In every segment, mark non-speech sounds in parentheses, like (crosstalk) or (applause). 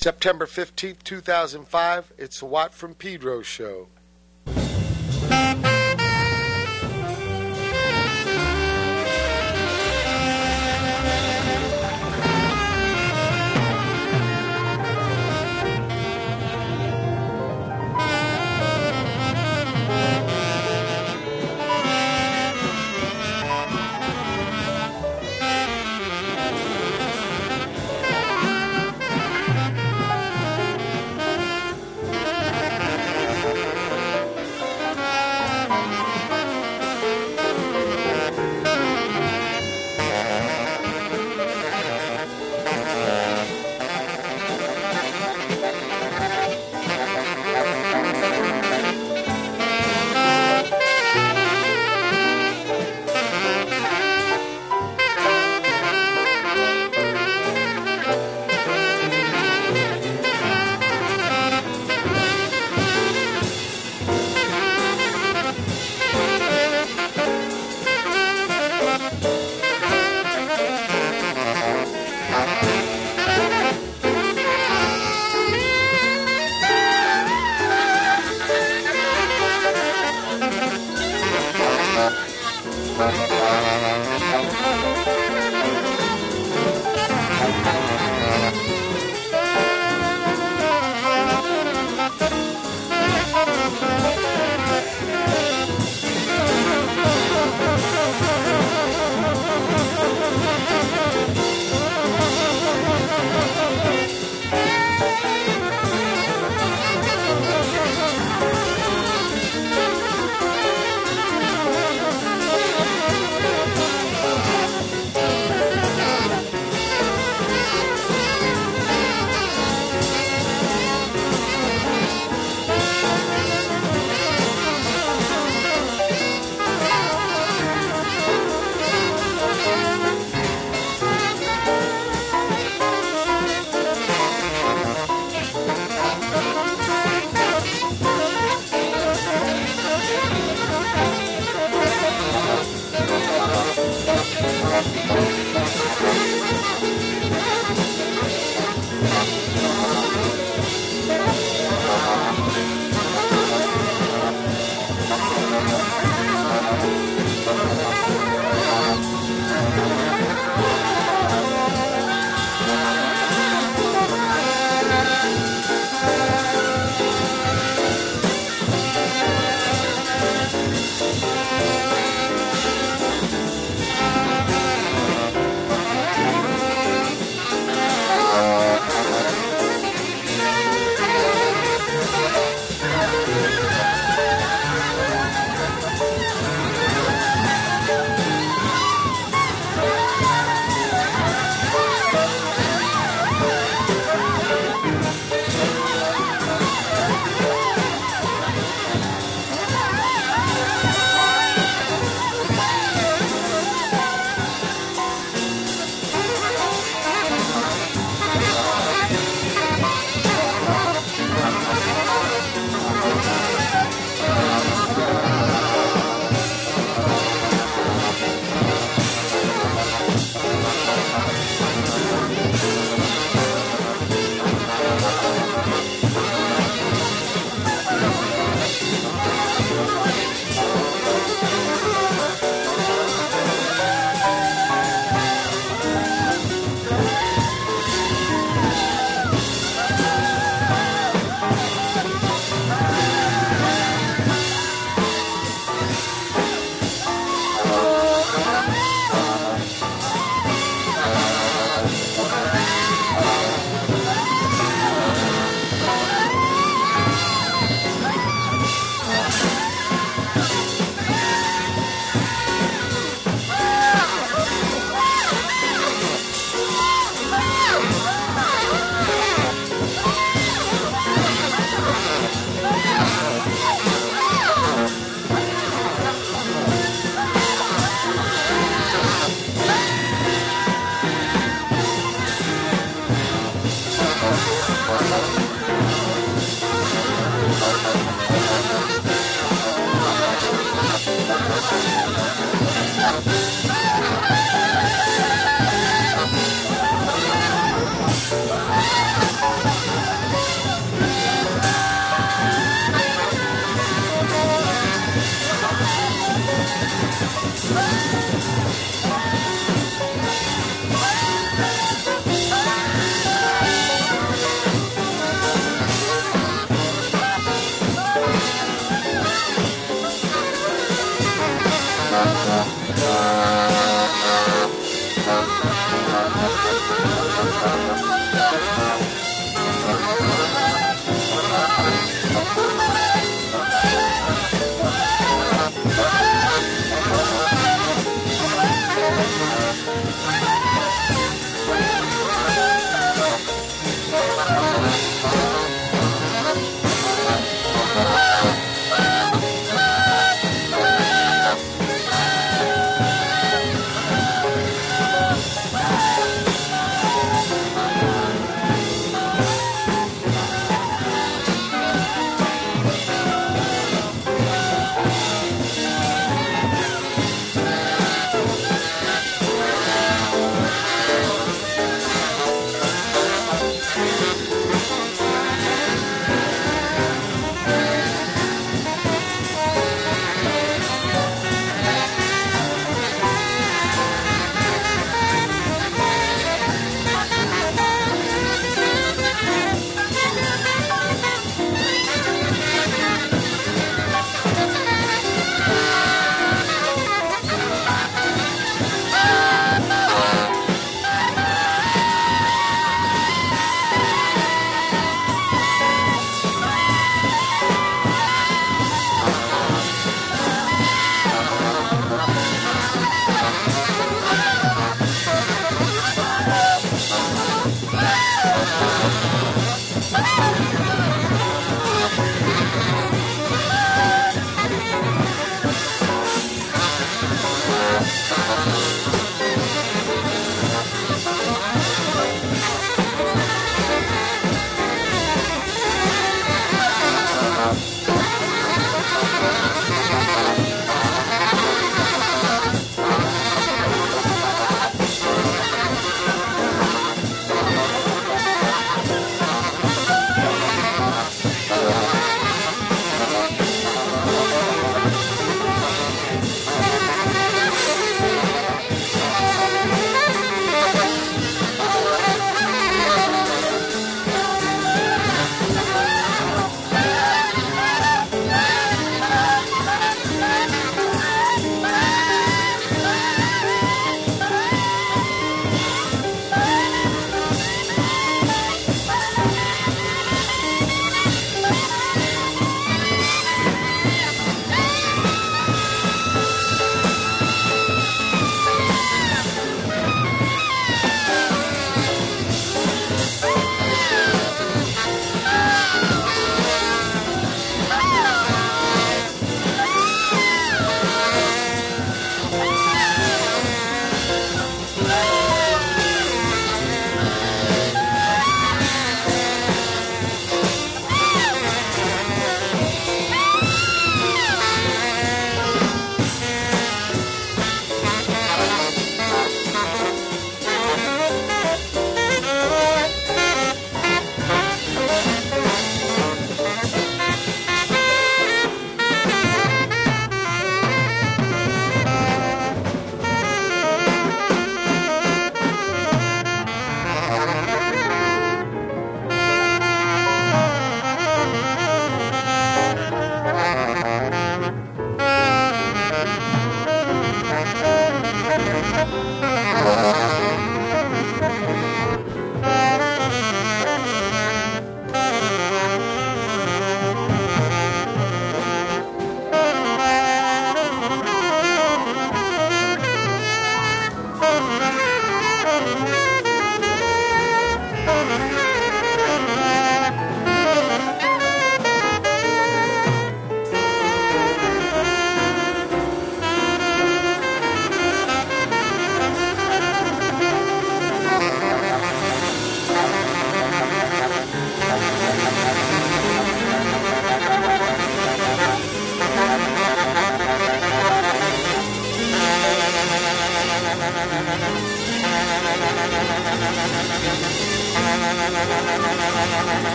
September 15th, 2005, it's the Watt from Pedro show.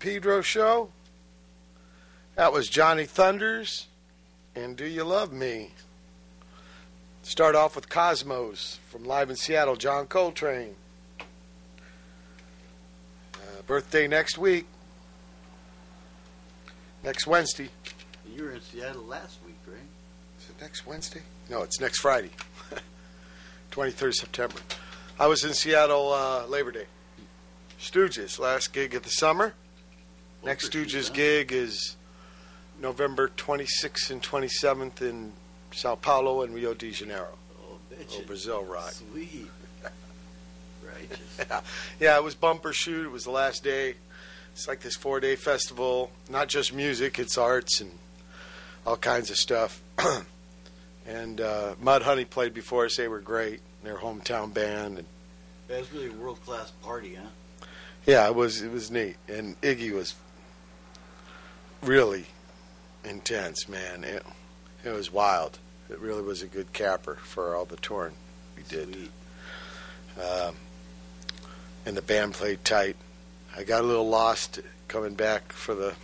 Pedro show. That was Johnny Thunders and Do You Love Me? Start off with Cosmos from Live in Seattle, John Coltrane. Uh, birthday next week. Next Wednesday. You were in Seattle last week, right? Is it next Wednesday? No, it's next Friday. (laughs) 23rd September. I was in Seattle uh, Labor Day. Stooges, last gig of the summer. Next Stooges gig is November 26th and 27th in Sao Paulo and Rio de Janeiro. Oh, bitch. Oh, Brazil rock. Sweet. Righteous. (laughs) Yeah, it was Bumbershoot. It was the last day. It's like this four day festival. Not just music, it's arts and all kinds of stuff. (clears throat) and uh, Mudhoney played before us. They were great. Their hometown band. And That was really a world class party, huh? yeah, it was it was neat. And Iggy was really intense, man. It it was wild. It really was a good capper for all the touring we did. Um, and the band played tight. I got a little lost coming back for the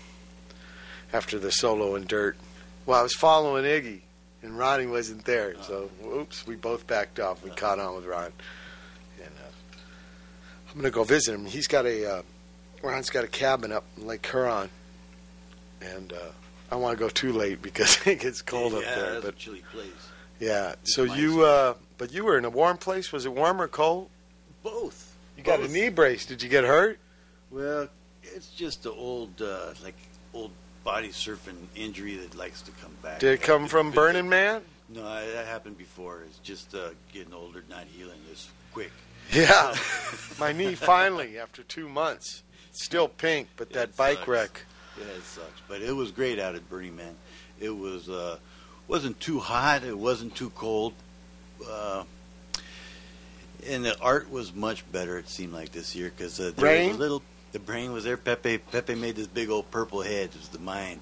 after the solo in Dirt. Well, I was following Iggy, and Ronnie wasn't there, so oops, we both backed off. We caught on with Ron, and uh, I'm gonna go visit him. He's got a uh, Ron's got a cabin up in Lake Huron, and uh, I want to go too late because (laughs) it gets cold yeah, up there. That's But a chilly place. yeah, so you uh, but you were in a warm place. Was it warm or cold? Both. You got a knee brace. Did you get hurt? Well, it's just the old, uh, like, old body surfing injury that likes to come back. Did it come from Burning Man? No, that happened before. It's just uh, getting older, not healing as quick. Yeah. (laughs) My knee finally, after two months, still pink, but that it bike sucks. wreck. Yeah, it sucks. But it was great out at Burning Man. It was uh, wasn't too hot. It wasn't too cold. Uh, and the art was much better. It seemed like this year because uh, there was a little. The brain was there. Pepe Pepe made this big old purple head. It was the mind.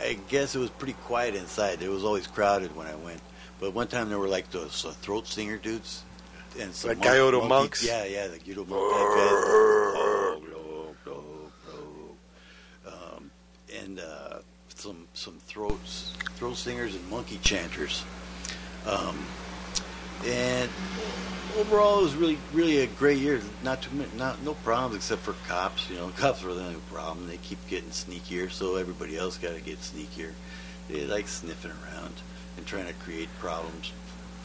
I guess it was pretty quiet inside. It was always crowded when I went. But one time there were like those uh, throat singer dudes and some Like Gyuto monkey- monks? Yeah, yeah, the Gyuto monk (laughs) type guys. Oh, no, no, no. Um, and uh, some some throats throat singers and monkey chanters. Um, and overall, it was really really a great year. Not too many, not no problems except for cops. You know, (laughs) cops are the only problem. They keep getting sneakier, so everybody else got to get sneakier. They like sniffing around and trying to create problems.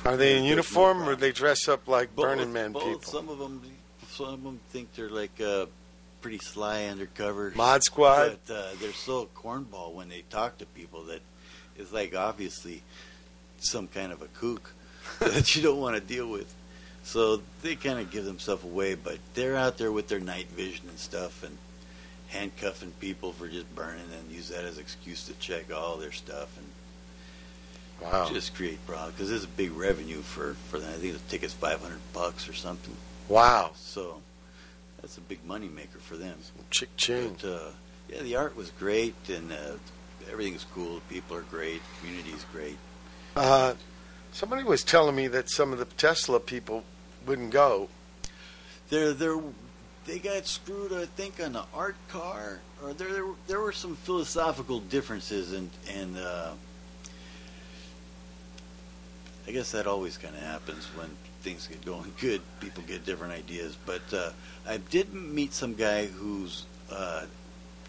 Are they in There's no uniform or they dress up like Both- Burning Man both. people? Some of them, some of them think they're like uh, pretty sly undercover. Mod Squad? But uh, they're so cornball when they talk to people that it's like obviously some kind of a kook (laughs) that you don't want to deal with. So they kind of give themselves away, but they're out there with their night vision and stuff and handcuffing people for just burning and use that as excuse to check all their stuff and Wow. just create problems because there's a big revenue for for them. I think the ticket's 500 bucks or something. Wow. So that's a big money maker for them. Chick ching. But, uh, yeah, the art was great and uh, everything's cool. People are great. Community's great. Uh, somebody was telling me that some of the Tesla people wouldn't go. They're they're they got screwed, I think, on the art car, or there there, there were some philosophical differences, and and uh, I guess that always kind of happens when things get going (laughs) good. People get different ideas, but uh, I did meet some guy who's uh,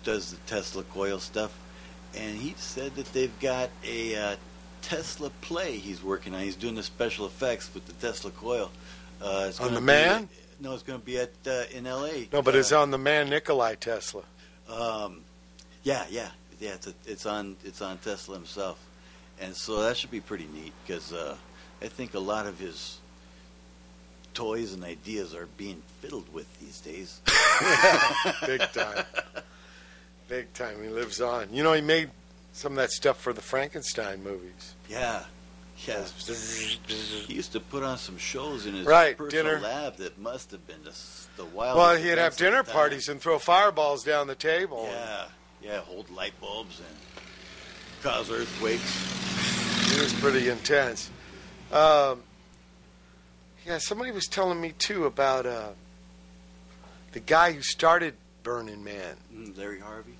does the Tesla coil stuff, and he said that they've got a uh, Tesla play he's working on. He's doing the special effects with the Tesla coil. Uh, it's On the man? no, it's going to be at uh, in L.A. No, but uh, it's on the man Nikolai Tesla. um, yeah, yeah, yeah. It's a, it's on it's on Tesla himself, and so that should be pretty neat because uh, I think a lot of his toys and ideas are being fiddled with these days. (laughs) Big time. Big time. He lives on. You know, he made some of that stuff for the Frankenstein movies. Yeah, yeah. He used to put on some shows in his Right, personal dinner. lab that must have been just the wild. Well, he'd have dinner parties and throw fireballs down the table. Yeah, yeah. Hold light bulbs and cause earthquakes. It was pretty intense. Um, yeah, somebody was telling me too about uh, the guy who started Burning Man. Mm, Larry Harvey.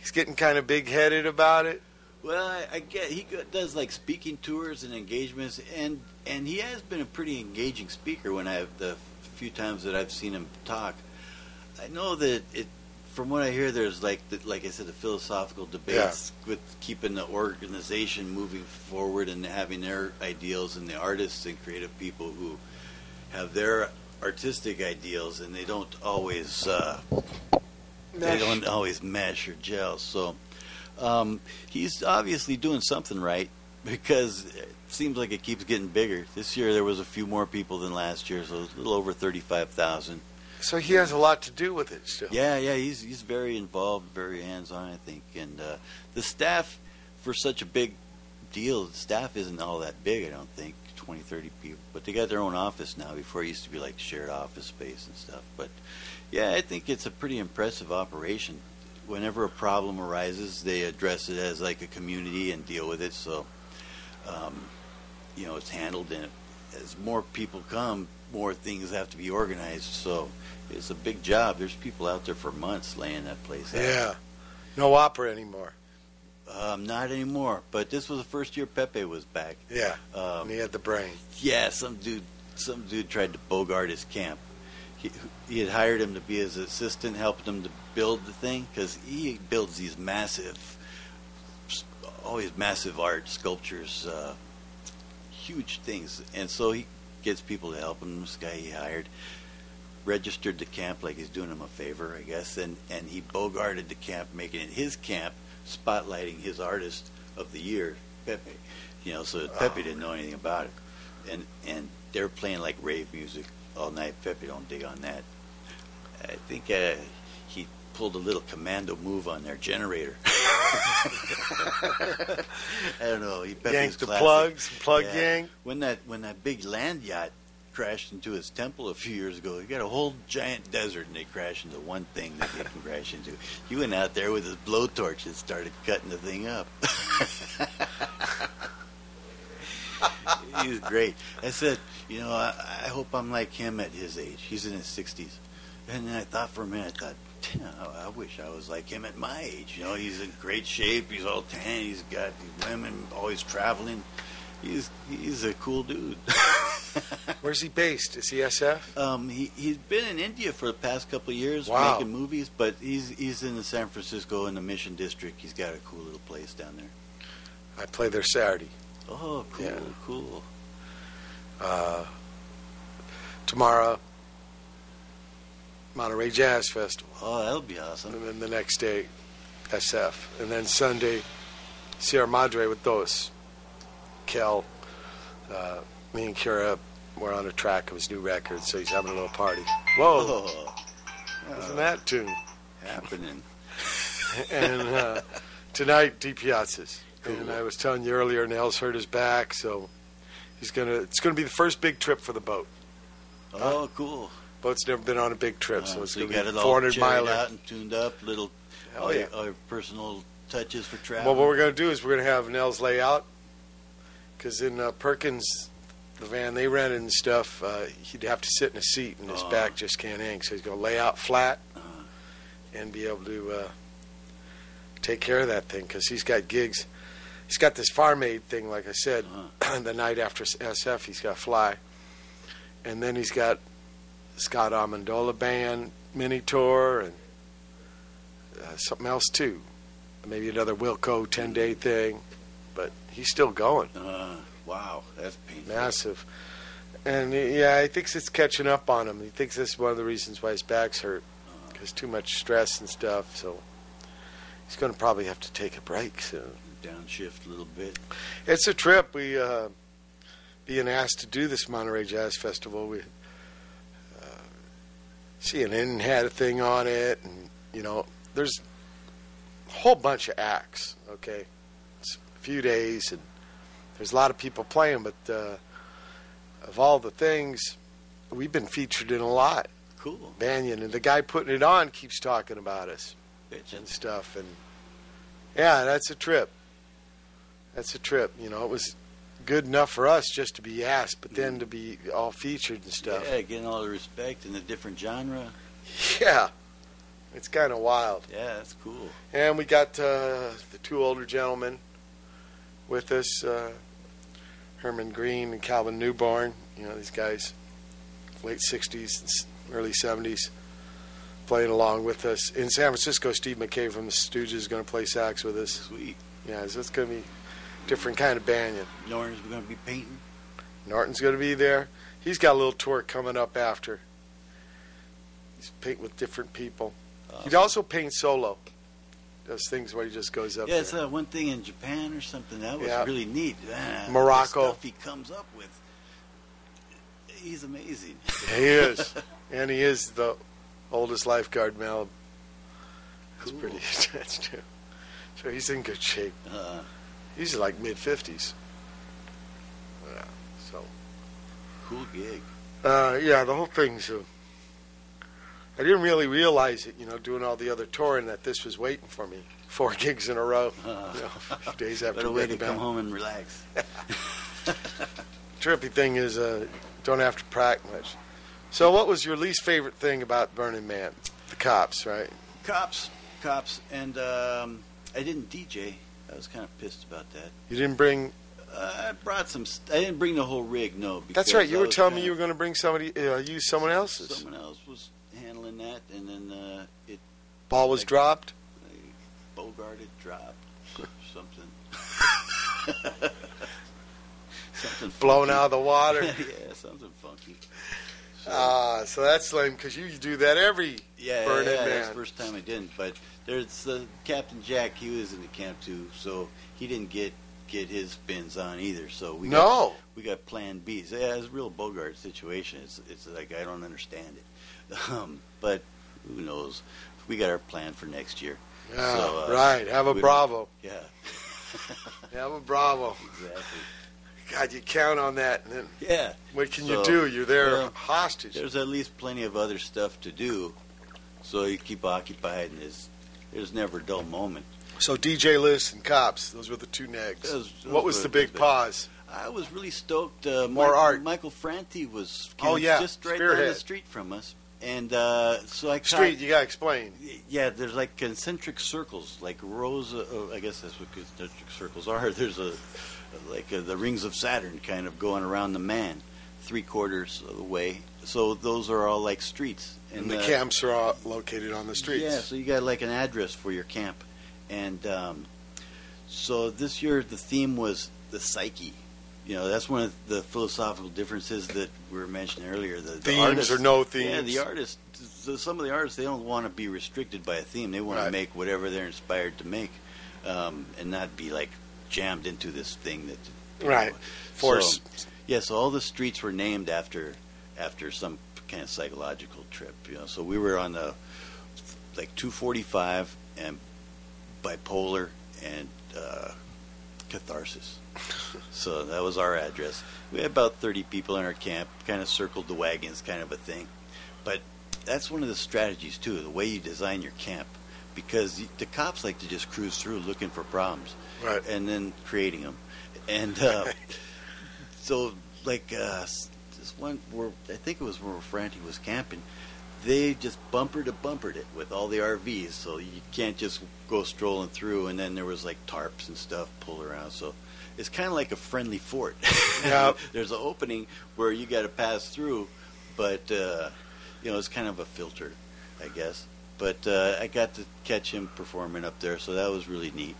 He's getting kind of big headed about it. Well, I, I get he does like speaking tours and engagements, and and he has been a pretty engaging speaker. When I've the few times that I've seen him talk, I know that it. From what I hear, there's like the, like I said, the philosophical debates with keeping the organization moving forward and having their ideals, and the artists and creative people who have their artistic ideals, and they don't always uh, they don't always mesh or gel. So um, he's obviously doing something right because it seems like it keeps getting bigger. This year there was a few more people than last year, so a little over thirty-five thousand. So he has a lot to do with it still. Yeah, yeah, he's he's very involved, very hands-on, I think. And uh, the staff for such a big deal, the staff isn't all that big, I don't think. 20, 30 people, but they got their own office now. Before it used to be like shared office space and stuff. But yeah, I think it's a pretty impressive operation. Whenever a problem arises, they address it as like a community and deal with it. So, um, you know, it's handled. And as more people come, more things have to be organized. So, it's a big job. There's people out there for months laying that place out. Yeah. No opera anymore. Um, not anymore. But this was the first year Pepe was back. Yeah. Um, and he had the brain. Yeah, some dude, some dude tried to bogart his camp. He, he had hired him to be his assistant, helping him to build the thing because he builds these massive, always massive art sculptures, uh, huge things, and so he gets people to help him. This guy he hired registered the camp like he's doing him a favor, I guess, and and he bogarted the camp, making it his camp, spotlighting his artist of the year, Pepe. You know, so Pepe didn't know anything about it, and and they're playing like rave music all night. Pepe don't dig on that. I think uh, he pulled a little commando move on their generator. (laughs) I don't know. He Pepe's Yanked the classic. plugs, plug Yeah. yank. When that when that big land yacht crashed into his temple a few years ago, he got a whole giant desert, and they crashed into one thing that they can crash into. He went out there with his blowtorch and started cutting the thing up. (laughs) he was great. I said, you know, I, I hope I'm like him at his age. He's in his 60s. And then I thought for a minute, I thought, "Damn, I, I wish I was like him at my age. You know, he's in great shape. He's all tan. He's got women always traveling. He's he's a cool dude. (laughs) Where's he based? Is he SF? um, he he's been in India for the past couple of years Wow. making movies, but he's he's in the San Francisco in the Mission District. He's got a cool little place down there. I play there Saturday. Oh, cool, Yeah. cool. Tomorrow, Monterey Jazz Festival. Oh, that'll be awesome. And then the next day, SF. And then Sunday, Sierra Madre with those. Kel, uh, me and Kira were on a track of his new record, so he's having a little party. Whoa, Oh, isn't that tune? happening. (laughs) and uh, tonight, Deep Piazzas. And I was telling you earlier, Nels hurt his back, so he's gonna. It's gonna be the first big trip for the boat. Oh, cool. Boat's never been on a big trip, so Uh, it's so gonna be it 400 cherried miler. out and tuned up, little Hell yeah. your, all personal touches for travel. Well, what we're going to do is we're going to have Nels lay out because in uh, Perkins, the van they rented and stuff, uh, he'd have to sit in a seat and his Oh. back just can't hang. So he's going to lay out flat Uh-huh. and be able to uh, take care of that thing because he's got gigs. He's got this farm aid thing, like I said, Uh-huh. (clears throat) the night after SF, he's got fly. And then he's got Scott Amendola Band mini tour and uh, something else too. Maybe another Wilco 10 day thing. He's still going. Uh, wow, that's painful. Massive. And yeah, he thinks it's catching up on him. He thinks this is one of the reasons why his back's hurt because too much stress and stuff. So he's going to probably have to take a break soon. Downshift a little bit. It's a trip. We uh, being asked to do this Monterey Jazz Festival. We uh, CNN had a thing on it, and you know, there's a whole bunch of acts. Okay, a few days, and there's a lot of people playing. But uh, of all the things, we've been featured in a lot. Cool. Banyan and the guy putting it on keeps talking about us Bitchin'. and stuff. And yeah, that's a trip. That's a trip. You know, it was good enough for us just to be asked, but then to be all featured and stuff. Yeah, getting all the respect in a different genre. (laughs) Yeah, it's kind of wild. Yeah, that's cool. And we got uh, the two older gentlemen with us, uh, Herman Green and Calvin Newborn. You know, these guys, late 60s early 70s, playing along with us. In San Francisco, Steve Mackay from the Stooges is going to play sax with us. Sweet. Yeah, so it's going to be different kind of banyan. Norton's going to be painting. Norton's going to be there. He's got a little tour coming up after. He's painting with different people. He'd also paint solo. Does things where he just goes up Yeah, it's that one thing in Japan or something. That was Yeah. really neat. The Morocco. stuff he comes up with. He's amazing. He is, and he is the oldest lifeguard in Malibu. That's Cool. pretty. (laughs) That's true. So he's in good shape. Uh, He's like mid fifties. Yeah. So. cool gig. Uh, yeah, the whole thing's. Uh, I didn't really realize it, you know, doing all the other touring that this was waiting for me. Four (laughs) gigs in a row. Uh, You know, (laughs) days after better way to come home and relax. (laughs) Trippy thing is, uh, don't have to practice much. So, what was your least favorite thing about Burning Man? The cops, right? cops, cops, and um, I didn't DJ. I was kind of pissed about that. You didn't bring. Uh, I brought some. St- I didn't bring the whole rig. No, That's right. You I were telling me you were going to bring somebody, uh, use someone else's. Someone else was that, and then uh, it Ball was Like- dropped. Bogarted dropped something. (laughs) something Blown funky. out of the water. (laughs) yeah, something funky. So, Ah, so that's lame because you do that every yeah, Burning yeah, Man. that's the first time I didn't. But there's uh, Captain Jack. He was in the camp too, so he didn't get get his spins on either. So we got, no. we got Plan B. So, yeah, it's a real Bogart situation. It's it's like I don't understand it, um, but who knows? We got our plan for next year. Yeah, So, uh, right. Have a Bravo. Yeah, (laughs) Have a Bravo. exactly. God, you count on that, and then Yeah, what can So, you do? You're there well, hostage. there's at least plenty of other stuff to do, so you keep occupied, and there's there's never a dull moment. So DJ List and Cops, those were the two negs. Those- those what was the big pause? I was really stoked. Uh, More Mike- art. Michael Franti was Oh, yeah, just right down the street from us, and uh, so I caught- Street, you gotta explain. Yeah, there's like concentric circles, like rows. Of, oh, I guess that's what concentric circles are. (laughs) There's a like uh the rings of Saturn, kind of going around the man, three quarters of the way. So those are all like streets, And the uh, camps are all located on the streets. Yeah, so you got like an address for your camp, and um, so this year the theme was the psyche. You know, that's one of the philosophical differences that we were mentioning earlier. The, the Themes artists- or no themes. Yeah, the artists. So some of the artists they don't want to be restricted by a theme. They want Right. to make whatever they're inspired to make, um, and not be like jammed into this thing that. you know. Right. Force. So, yeah, so all the streets were named after after some kind of psychological trip. You know, so we were on the like 245 and bipolar and uh, catharsis. (laughs) so that was our address. We had about 30 people in our camp, kind of circled the wagons, kind of a thing. But that's one of the strategies too, the way you design your camp, because the cops like to just cruise through looking for problems Right. and then creating them. And uh, (laughs) so, like uh, this one, where I think it was where Franti was camping, they just bumper to bumpered it with all the RVs, so you can't just go strolling through. And then there was like tarps and stuff pulled around, so it's kind of like a friendly fort. (laughs) (laughs) Yep. There's an opening where you got to pass through, but uh, you know it's kind of a filter, I guess. But uh, I got to catch him performing up there, so that was really neat.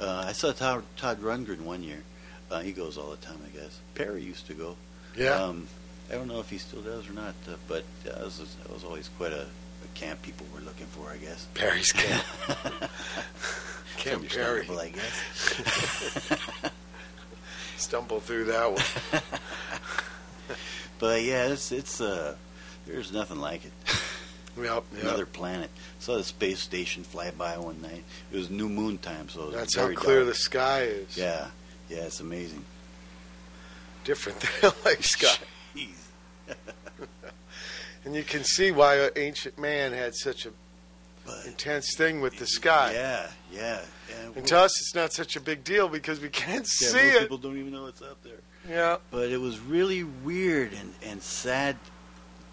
Uh, I saw Todd, Todd Rundgren one year. Uh, he goes all the time, I guess. Perry used to go. Yeah. Um, I don't know if he still does or not, uh, but uh, that, was, that was always quite a, a camp people were looking for, I guess. Perry's camp. (laughs) Camp Perry. understandable, I guess. (laughs) Stumble through that one. (laughs) But yeah, it's it's uh, there's nothing like it. (laughs) Yep. yep. Another planet. Saw the space station fly by one night. It was new moon time, so it was That's how very clear dark. the sky is. Yeah, yeah, it's amazing. Different than like sky. Jeez. And you can see why ancient man had such a But intense thing with the sky. Yeah, yeah. And, And to us, it's not such a big deal because we can't yeah, see it. people don't even know it's up there. Yeah. But it was really weird and, and sad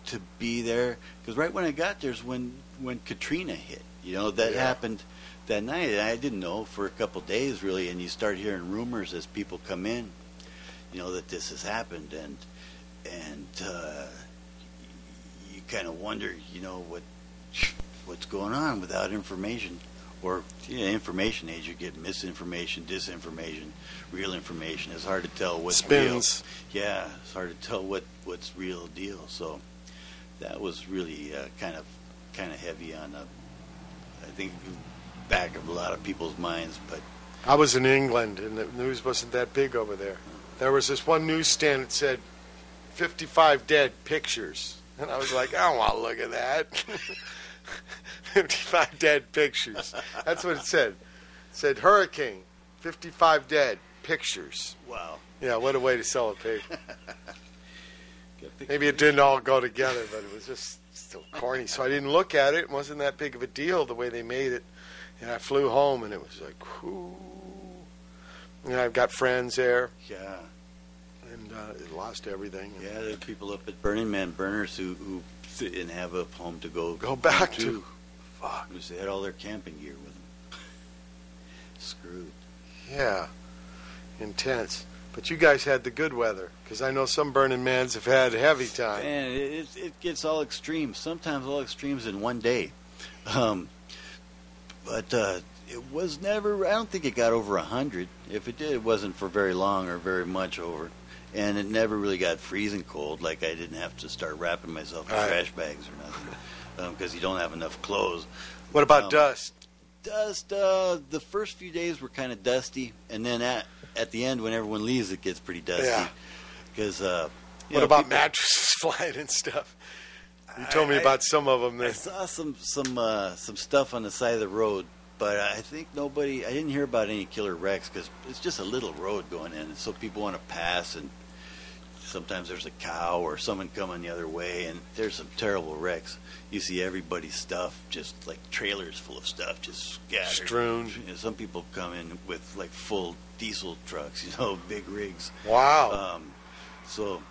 to be there because right when I got there's when when Katrina hit. You know that Yeah. happened that night. and I didn't know for a couple days really, and you start hearing rumors as people come in. You know that this has happened, and and uh, you kind of wonder, you know what what's going on without information. Or you know, information age, you get misinformation, disinformation, real information. It's hard to tell what's real Spins. yeah, it's hard to tell what what's real deal. So that was really uh, kind of kind of heavy on, uh, I think, back of a lot of people's minds. But I was in England, and the news wasn't that big over there. There was this one newsstand that said 55 dead pictures. And I was like, I don't want to look at that. (laughs) 55 dead pictures. That's what it said. It said hurricane, 55 dead pictures. wow, Yeah, what a way to sell a paper. Maybe it didn't all go together, but it was just still corny. So I didn't look at it. It wasn't that big of a deal the way they made it. And I flew home, and it was like, whoo. And I've got friends there, yeah, and uh, it lost everything. yeah. There are people up at Burning Man burners who who didn't have a home to go Go back to. to. Fuck. Because They had all their camping gear with them. (laughs) Screwed. Yeah, intense. But you guys had the good weather, because I know some Burning Mans have had heavy time. Man, it, it, gets all extreme. Sometimes all extremes in one day. Um, but uh, it was never. I don't think it got over a hundred. If it did, it wasn't for very long or very much over. And it never really got freezing cold. Like I didn't have to start wrapping myself in Right. trash bags or nothing because you don't have enough clothes. What about Um, dust? Dust. Uh, the first few days were kind of dusty, and then at at the end, when everyone leaves, it gets pretty dusty. Yeah. Because uh, What know, about people- mattresses (laughs) flying and stuff? You told me I- I- about some of them. I saw some some uh, some stuff on the side of the road, but I think nobody. I didn't hear about any killer wrecks because it's just a little road going in, and so people want to pass, and sometimes there's a cow or someone coming the other way, and there's some terrible wrecks. You see everybody's stuff, just like trailers full of stuff, just scattered. Strewn. You know, some people come in with like full diesel trucks, (laughs) you know, big rigs. wow. Um, so,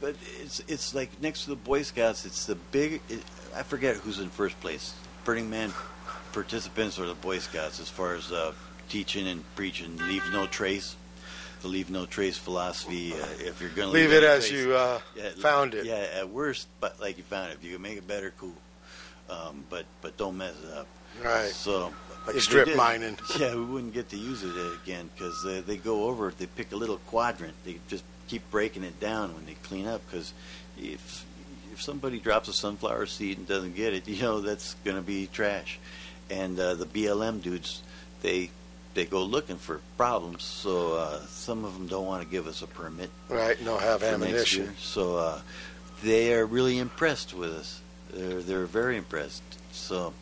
but it's it's like next to the Boy Scouts. It's the big. It, I forget who's in first place. Burning Man participants or the Boy Scouts as far as uh, teaching and preaching. Leave no trace. The leave no trace philosophy. Uh, if you're going to Leave leave, it as trace- you uh, yeah, found it. Yeah, at worst, but like you found it. If you can make it better, cool. Um, but but don't mess it up. Right. So Like strip did- mining. (laughs) Yeah, we wouldn't get to use it again because uh, they go over it. They pick a little quadrant. They just keep breaking it down when they clean up because if if somebody drops a sunflower seed and doesn't get it, (laughs) you know that's going to be trash. And uh, the BLM dudes, they they go looking for problems. So uh, some of them don't want to give us a permit Right. No, have ammunition. So uh, they are really impressed with us. They're they're very impressed. So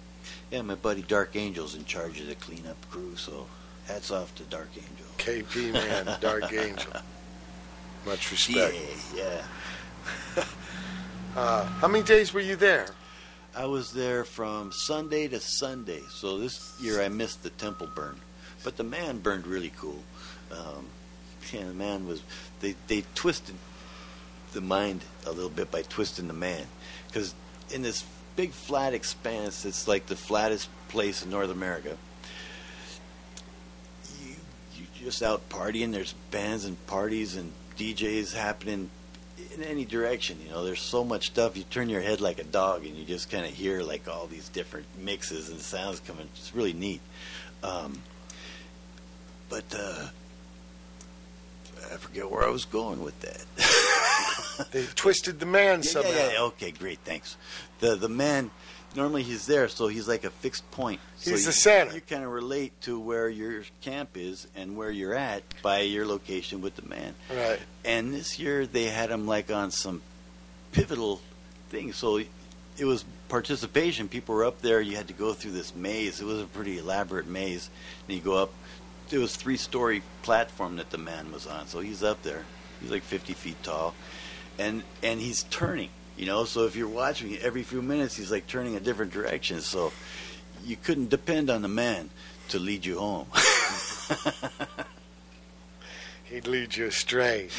yeah, my buddy Dark Angel's in charge of the cleanup crew. So hats off to Dark Angel. KP man, Dark (laughs) Angel. Much Yeah, respect. yeah. (laughs) Uh, how many days were you there? I was there from Sunday to Sunday. So this year I missed the temple burn, but the man burned really cool. Um, the man was. They they twisted the mind a little bit by twisting the man, because in this big flat expanse, it's like the flattest place in North America. You you just out partying. There's bands and parties and DJs happening in any direction. You know, there's so much stuff. You turn your head like a dog, and you just kind of hear like all these different mixes and sounds coming. It's really neat. Um, but uh, I forget where I was going with that. (laughs) They twisted the man Yeah, somehow. yeah, yeah. Okay, great. Thanks. The the man normally he's there, so he's like a fixed point. So He's you, the center. You kind of relate to where your camp is and where you're at by your location with the man. Right. And this year they had him like on some pivotal thing. So it was participation. People were up there. You had to go through this maze. It was a pretty elaborate maze. And you go up. It was three story platform that the man was on. So he's up there. He's like 50 feet tall, and and he's turning. You know, so if you're watching every few minutes, he's like turning a different direction. So you couldn't depend on the man to lead you home. (laughs) He'd lead you astray. (laughs)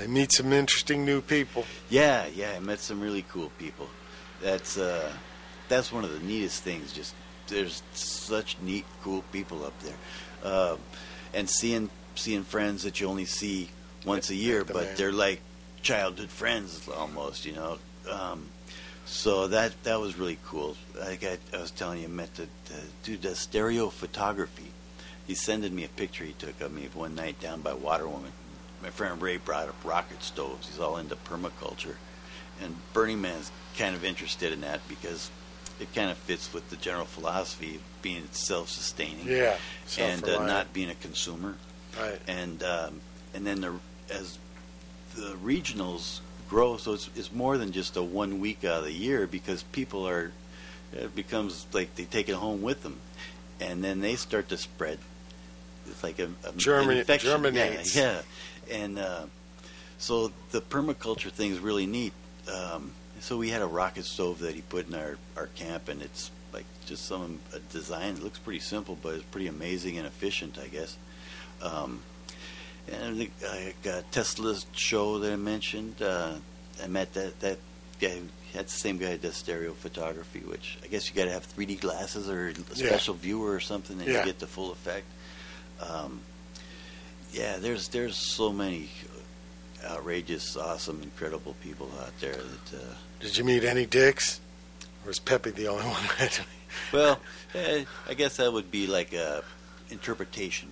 I meet some interesting new people. Yeah, yeah, I met some really cool people. That's uh, that's one of the neatest things. Just there's such neat, cool people up there, um, and seeing seeing friends that you only see once a year, but man. they're like childhood friends almost. You know, um, so that that was really cool. Like I, I was telling you, I met the, the dude does stereo photography. He sending me a picture he took of me one night down by Waterwoman. My friend Ray brought up rocket stoves. He's all into permaculture, and Burning Man's kind of interested in that because it kind of fits with the general philosophy of being self-sustaining Yeah. and uh, not being a consumer Right. and um, and then the, as the regionals grow, so it's, it's more than just a one week out of the year because people are it becomes like they take it home with them, and then they start to spread. It's like a, a Germany- an infection. germinates. Yeah, yeah. and uh, so the permaculture thing is really neat. Um, so we had a rocket stove that he put in our, our camp, and it's like just some a design. It looks pretty simple, but it's pretty amazing and efficient, I guess. Um, and the I got Tesla's show that I mentioned. Uh, I met that that guy. That's the same guy that does stereo photography, which I guess you got to have 3D glasses or a Yeah. special viewer or something, and Yeah. you get the full effect. Um, yeah, there's there's so many outrageous, awesome, incredible people out there that. Uh, Did you meet any dicks? Or is Pepe the only (laughs) one? (laughs) Well, eh, I guess that would be like a interpretation.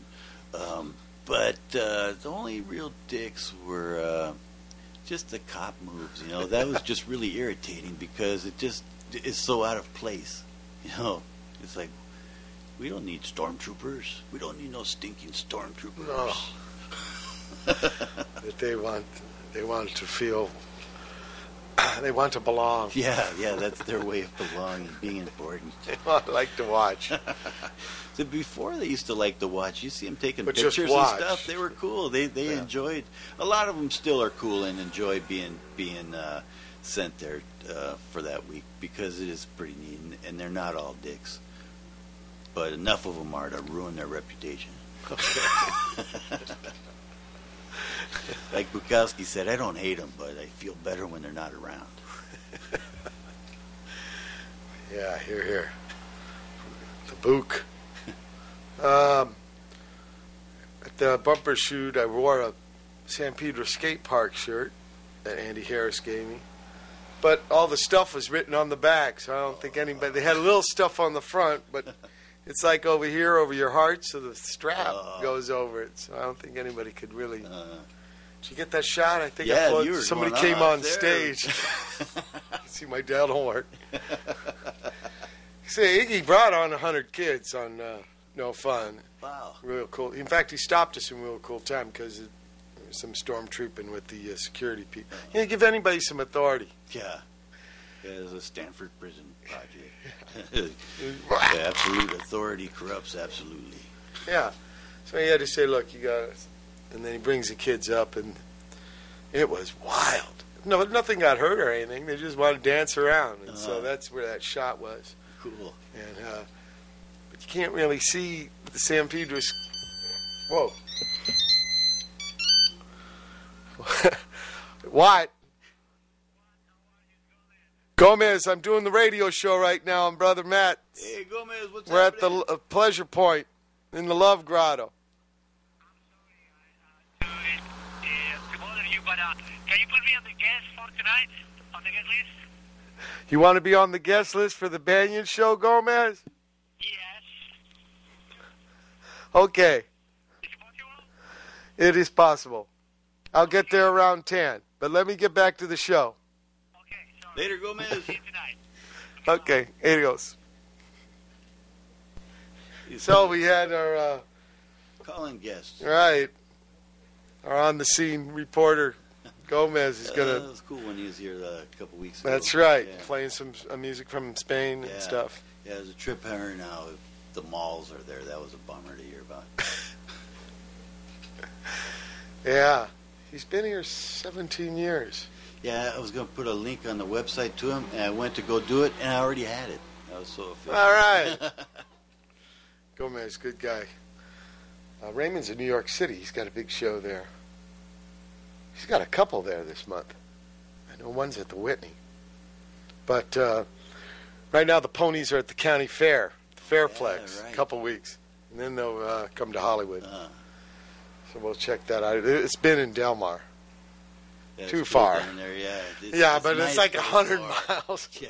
Um, but uh, the only real dicks were uh, just the cop moves. You know, that was just really (laughs) irritating because it just is so out of place. You know, it's like we don't need stormtroopers. We don't need no stinking stormtroopers. No. (laughs) that they want they want to feel (clears throat) they want to belong. (laughs) Yeah, yeah, that's their way of belonging, being important. (laughs) They want like to watch. So before they used to like to watch. You see them taking But pictures and stuff. They were cool. They they Yeah. enjoyed. A lot of them still are cool and enjoy being being uh, sent there uh, for that week because it is pretty neat, and, and they're not all dicks. But enough of them are to ruin their reputation. (laughs) like Bukowski said, I don't hate them, but I feel better when they're not around. (laughs) Yeah, here, here. The book. (laughs) Um, at the Bumbershoot, I wore a San Pedro skate park shirt that Andy Harris gave me. but all the stuff was written on the back, so I don't think anybody. They had a little stuff on the front, but it's like over here over your heart, so the strap Oh. goes over it. So I don't think anybody could really. Uh, Did you get that shot? I think I yeah, floated- were somebody came on there. stage. (laughs) See my dad work. See, Iggy brought on hundred kids on uh, No Fun. wow. Real cool. In fact, he stopped us in real cool time because some stormtrooping with the uh, security people. You know, give anybody some authority. Yeah. Yeah, it was a Stanford prison project. (laughs) (laughs) absolute authority corrupts absolutely. Yeah. So he had to say, look, you got it. And then he brings the kids up, and it was wild. No, nothing got hurt or anything. They just wanted to dance around. And so Uh-huh. that's where that shot was. Cool. And, uh, but you can't really see the San Pedro's. Whoa. (laughs) what? Gomez, I'm doing the radio show right now. I'm Brother Matt. Hey, Gomez, what's We're at the uh, Pleasure Point in the Love Grotto. to, uh, to bother you, but uh, can you put me on the guest for tonight? On the guest list? You want to be on the guest list for the Banyan Show, Gomez? Yes. Okay, Is it possible? it is possible. I'll get there around 10. But let me get back to the show. Okay, sorry. Later, Gomez. See you. Okay, here it goes. So we had our, uh, calling guests. right, our on the scene reporter, Gomez, is Uh, going it to. was cool when he was here uh, a couple weeks ago. That's right, Yeah. playing some uh, music from Spain Yeah. and stuff. Yeah, there's a trip here now. If the malls are there, that was a bummer to hear about. (laughs) Yeah, he's been here 17 years. Yeah, I was going to put a link on the website to him, and I went to go do it, and I already had it. I was so efficient. All right. (laughs) Gomez, good guy. Uh, Raymond's in New York City. He's got a big show there. He's got a couple there this month. I know one's at the Whitney. But uh, right now the ponies are at the county fair, the Fairplex, Yeah, right. a couple weeks. And then they'll uh, come to Hollywood. Uh, So we'll check that out. It's been in Del Mar. Too far. there, yeah, it's, yeah, it's but nice, it's like a 100 (laughs) miles. Yeah,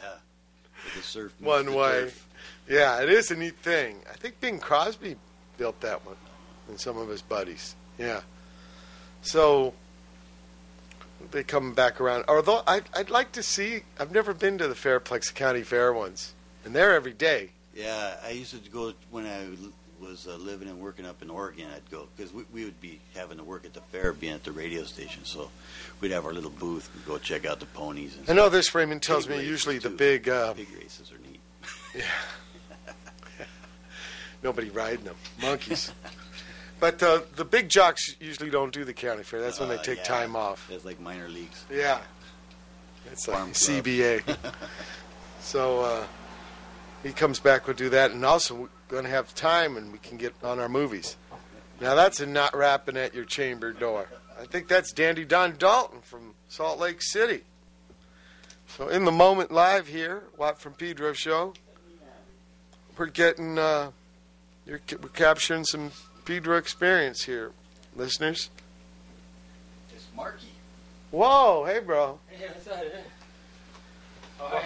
the surf One way. turf. Yeah, it is a neat thing. I think Bing Crosby built that one and some of his buddies. Yeah. So they come back around. Although I'd, I'd like to see, I've never been to the Fairplex County Fair ones, and they're every day. Yeah, I used to go when I was uh, living and working up in Oregon. I'd go because we, we would be having to work at the fair, being at the radio station. So we'd have our little booth. We'd go check out the ponies. And I know stuff. this, Raymond tells Pig me, usually the too. big, uh, Pig races are neat. (laughs) yeah. nobody riding them, monkeys. but uh, the big jocks usually don't do the county fair. That's when they Uh, take yeah. time off. It's like minor leagues. Yeah. It's like club. CBA. (laughs) so uh, he comes back, we'll do that. And also, we're going to have time and we can get on our movies. Now, that's a not rapping at your chamber door. I think that's Dandy Don Dalton from Salt Lake City. So, in the moment live here, Watt from Pedro show, we're getting, uh, we're capturing some Pedro experience here, listeners. It's Marky. Whoa, hey, bro. (laughs) Hey, what's up?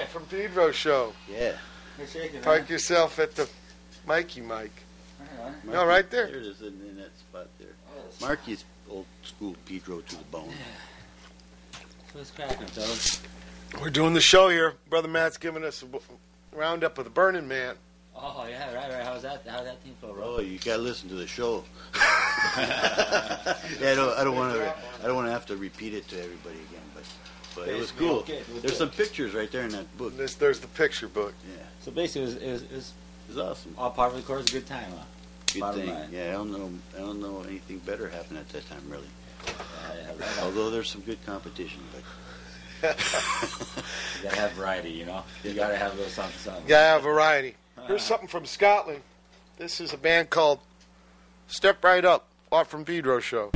From Pedro show. Yeah. You're shaking, Park yourself at the Mikey Mike. man. No, right there. There it is in, in that spot there. Oh, Marky's old school Pedro to the bone. What's cracking, fellas? We're doing the show here. Brother Matt's giving us a roundup of the Burning Man. Oh, yeah, right, right. How's that? How's that team feel, bro? Oh, you gotta listen to the show. (laughs) yeah, I don't, I don't want to. I don't want to have to repeat it to everybody again, but but it was Basically, cool. okay, There's some pictures right there in that book. This, there's the picture book. Yeah, So basically, it was, it was, it was it's awesome. all part of the course. A good time, huh? Good bottom thing. line. Yeah, I don't know. I don't know anything better happened at that time, really. Yeah, yeah, right on. Although there's some good competition, but (laughs) You gotta have variety, you know. You gotta have a little something, something. Gotta have variety. (laughs) Here's something from Scotland. This is a band called Step Right Up, Watt from Pedro show.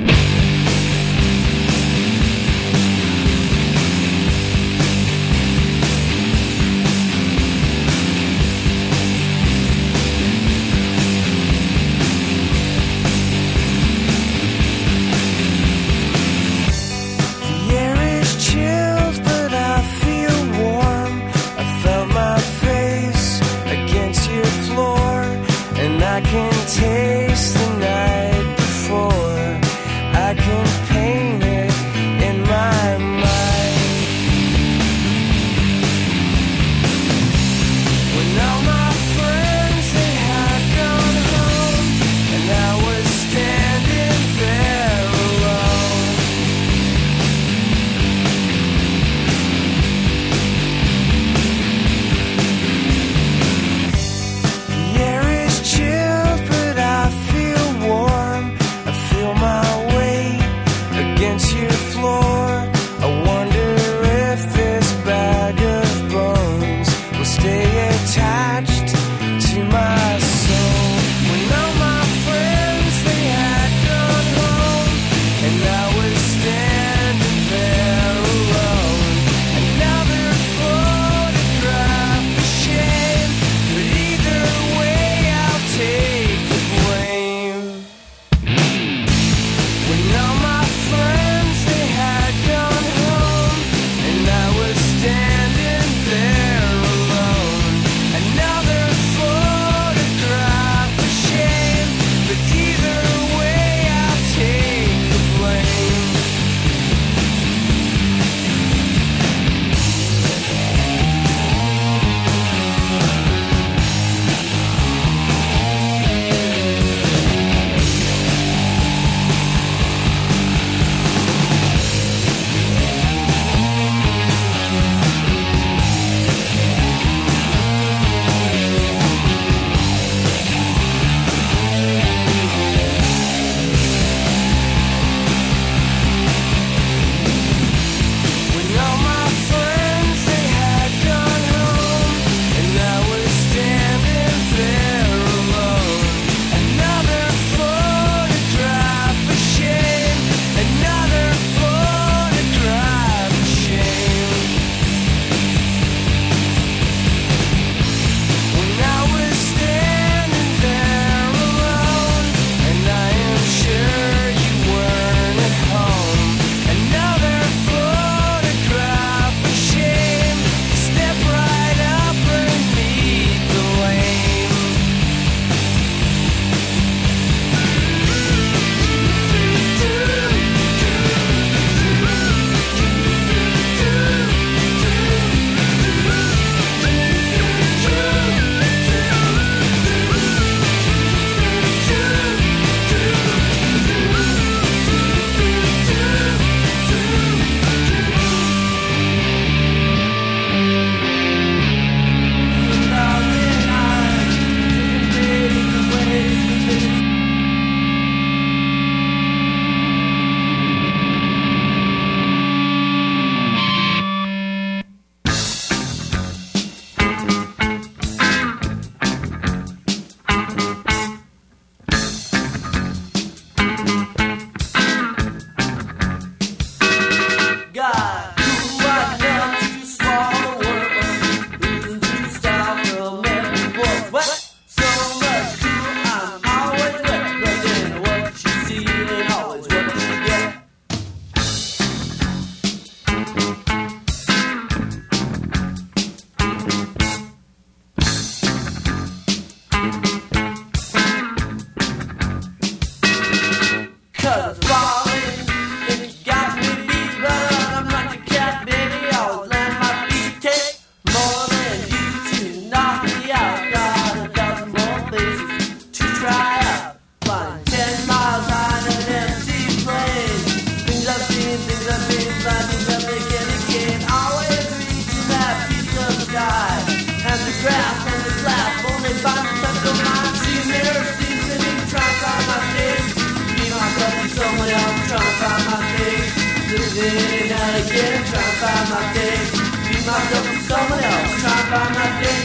Someone else, to find my stage.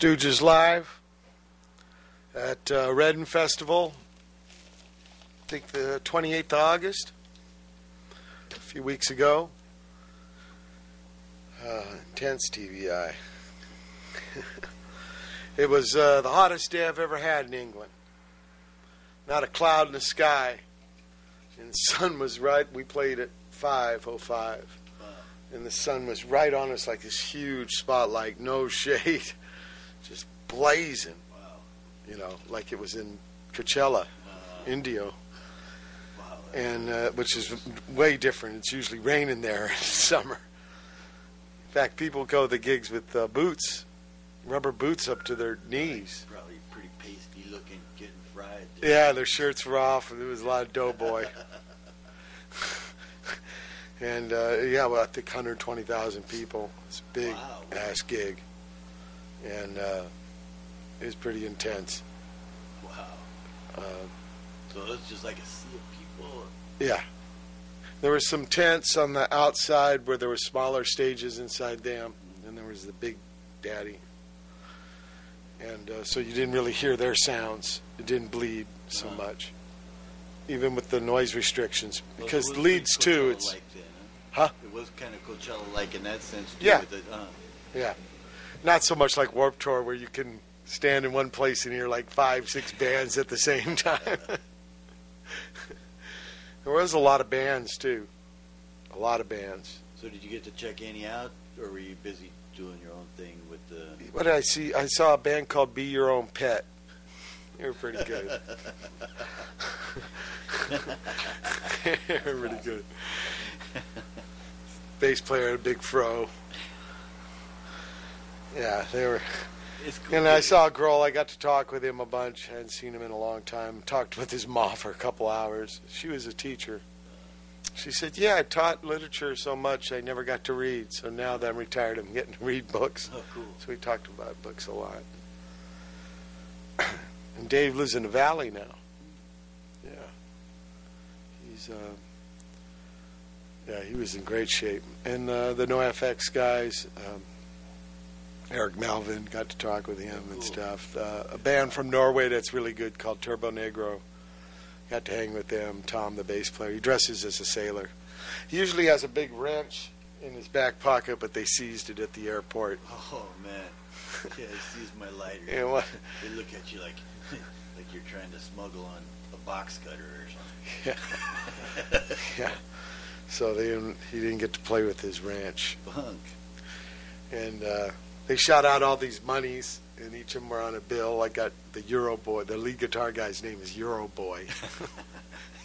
Stooges live at uh, Reading Festival. I think the 28th of August, a few weeks ago. Uh, intense TV Eye. (laughs) it was uh, the hottest day I've ever had in England. Not a cloud in the sky. And the sun was right. We played at 5.05. And the sun was right on us like this huge spotlight, no (laughs) shade, just blazing. Wow. You know, like it was in Coachella, Indio. Wow. and uh, which is way different. It's usually raining there (laughs) in summer. In fact, people go to the gigs with uh, boots, rubber boots up to their knees. Probably pretty pasty looking, getting fried. Yeah, their shirts were off, and there was a lot of doughboy. (laughs) and uh, yeah, well, I think 120,000 people. It's a big Wow. ass gig, and uh, it was pretty intense. Wow. Uh, So was just like a sea of people. Yeah. There were some tents on the outside where there were smaller stages inside them, and there was the big daddy. And uh, so you didn't really hear their sounds. It didn't bleed so Uh-huh. much, even with the noise restrictions. Because it was Leeds too, it's Coachella-like then, Huh? It was kind of Coachella-like in that sense. Too, Yeah. With it, uh, yeah, not so much like Warp Tour where you can stand in one place and hear like five, six bands at the same (laughs) time. there was a lot of bands too, a lot of bands. so did you get to check any out, or were you busy doing your own thing with the? What did I see? I saw a band called Be Your Own Pet. They were pretty good. (laughs) (laughs) they were pretty good. Bass player big fro. Yeah, they were. It's cool. And I saw Grohl. I got to talk with him a bunch. I hadn't seen him in a long time. Talked with his mom for a couple hours. She was a teacher. She said, "Yeah, I taught literature so much I never got to read. So now that I'm retired, I'm getting to read books." Oh, cool. So we talked about books a lot. and Dave lives in the valley now. Yeah. He's uh yeah, he was in great shape. And uh, the NoFX guys, um, Eric Melvin, got to talk with him and stuff. Uh, a band from Norway that's really good called Turbonegro. Got to hang with them. Tom, the bass player, he dresses as a sailor. He usually has a big wrench in his back pocket, but they seized it at the airport. Oh man. Yeah, he sees my lighter. (laughs) Yeah, what? They look at you like, (laughs) like you're trying to smuggle on a box cutter or something. (laughs) Yeah. yeah. So they didn't, he didn't get to play with his ranch. Bunk. And uh, they shot out all these monies, and each of them were on a bill. I got the Euroboy. The lead guitar guy's name is Euroboy.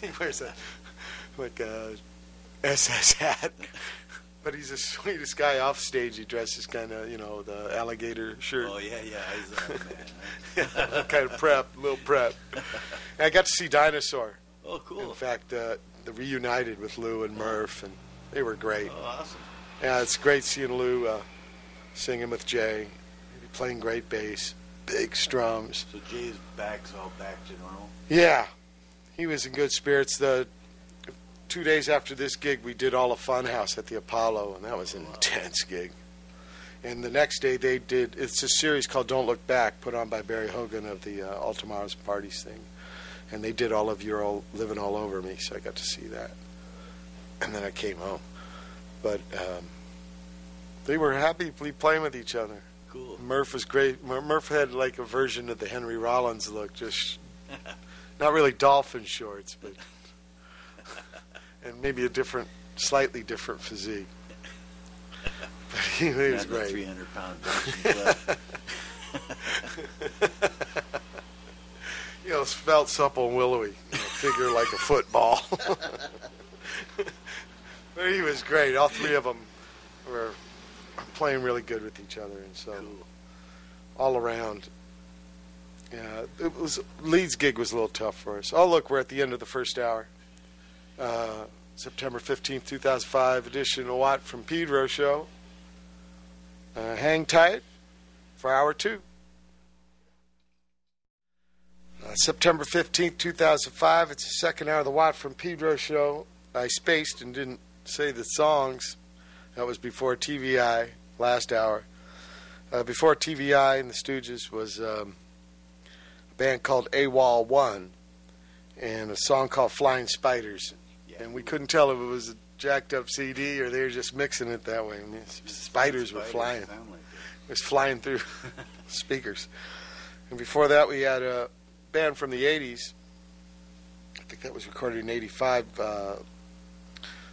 (laughs) he wears a like a SS hat, but he's the sweetest guy off stage. He dresses kind of, you know, the alligator shirt. Oh yeah, yeah. He's a man. yeah, (laughs) kind of prep, little prep. And (laughs) I got to see Dinosaur. Oh, cool. In fact, uh, the reunited with Lou and Murph, and they were great. Oh, awesome. Yeah, it's great seeing Lou uh, singing with Jay, playing great bass, big strums. So Jay's back's all back to normal. Yeah, he was in good spirits. The two days after this gig, we did all a Funhouse at the Apollo, and that was an intense gig. And the next day, they did. It's a series called "Don't Look Back," put on by Barry Hogan of the uh, All Tomorrow's Parties thing, and they did all of "You're All Living All Over Me," so I got to see that. And then I came home, but um, they were happily playing with each other. Cool. Murph was great. Murph had like a version of the Henry Rollins look, just (laughs) not really dolphin shorts, but (laughs) and maybe a different, slightly different physique. But he, (laughs) he was Not great. 300 pound You know, felt supple and willowy, you know, figure like a football. but he was great. All three of them were playing really good with each other, and so Cool. all around. Yeah, it was Leeds gig was a little tough for us. Oh, look, we're at the end of the first hour. Uh, September fifteenth, two thousand five edition of Watt from Pedro show. Uh, hang tight for hour two. Uh, September 15th, 2005. It's the second hour of the Watt from Pedro show. I spaced and didn't say the songs. That was before TV Eye, last hour. uh, before TV Eye and the Stooges was um, a band called AWOL One, and a song called Flying Spiders. Yeah. And we couldn't tell if it was a jacked up CD or they were just mixing it that way. I mean, spiders were flying. like It was flying through (laughs) speakers. And before that, we had a band from the 80s. I think that was recorded in 85. Uh,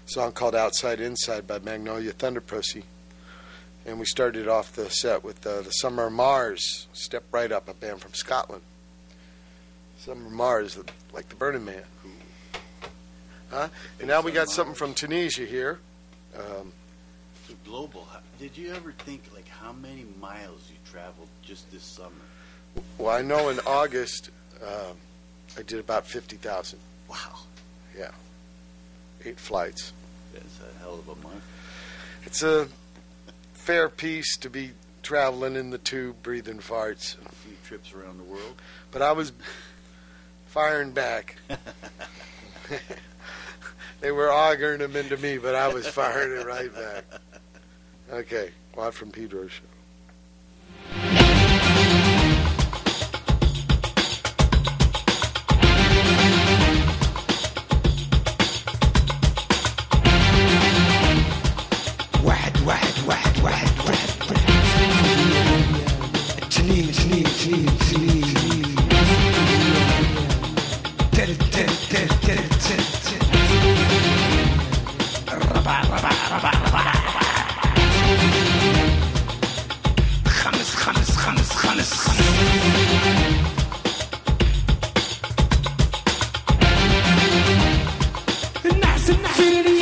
song called Outside Inside by Magnolia Thunderpussy. And we started off the set with uh, the Summer of Mars, Step Right Up, a band from Scotland. Summer of Mars, like the Burning Man. Huh? And now we got something from Tunisia here. Um, So global. Did you ever think like how many miles you traveled just this summer? well, I know in August um I did about 50,000. Wow, Yeah. eight flights. that's a hell of a month. It's a fair piece to be traveling in the tube, breathing farts. A few trips around the world. But I was firing back. (laughs) they were augering them into me, but I was firing it right back. (laughs) Okay, Watt from Pedro show. Feel it.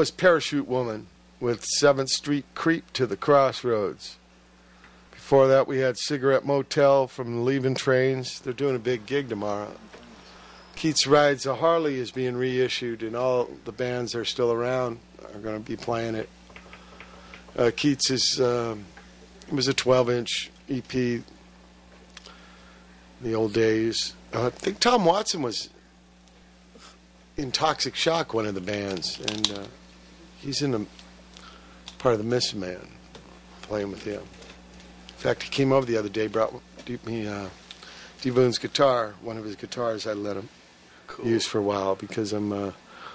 Was Parachute Woman with 7th Street Creep to the Crossroads. Before that, we had Cigarette Motel from Leaving Trains. They're doing a big gig tomorrow. Keats Rides a Harley is being reissued, and all the bands that are still around are going to be playing it. Uh, Keats is um, it was a 12-inch EP. in The old days. Uh, I think Tom Watson was in Toxic Shock, one of the bands, and uh, he's in the part of the Miss Man, playing with him. In fact, he came over the other day, brought me uh, D Boon's guitar, one of his guitars I let him use for a while because I'm uh,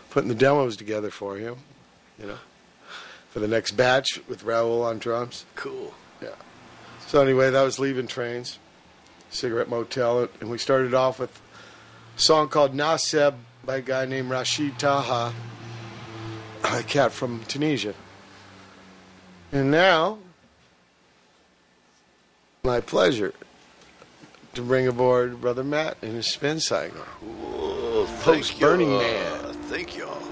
putting the demos together for him, you know, for the next batch with Raoul on drums. Cool. Yeah. So anyway, that was Leaving Trains, Cigarette Motel, and we started off with a song called Naseb by a guy named Rachid Taha, a cat from Tunisia. And now, my pleasure to bring aboard Brother Matt in his spin cycle. Post Burning y'all. Man. Thank y'all. Thank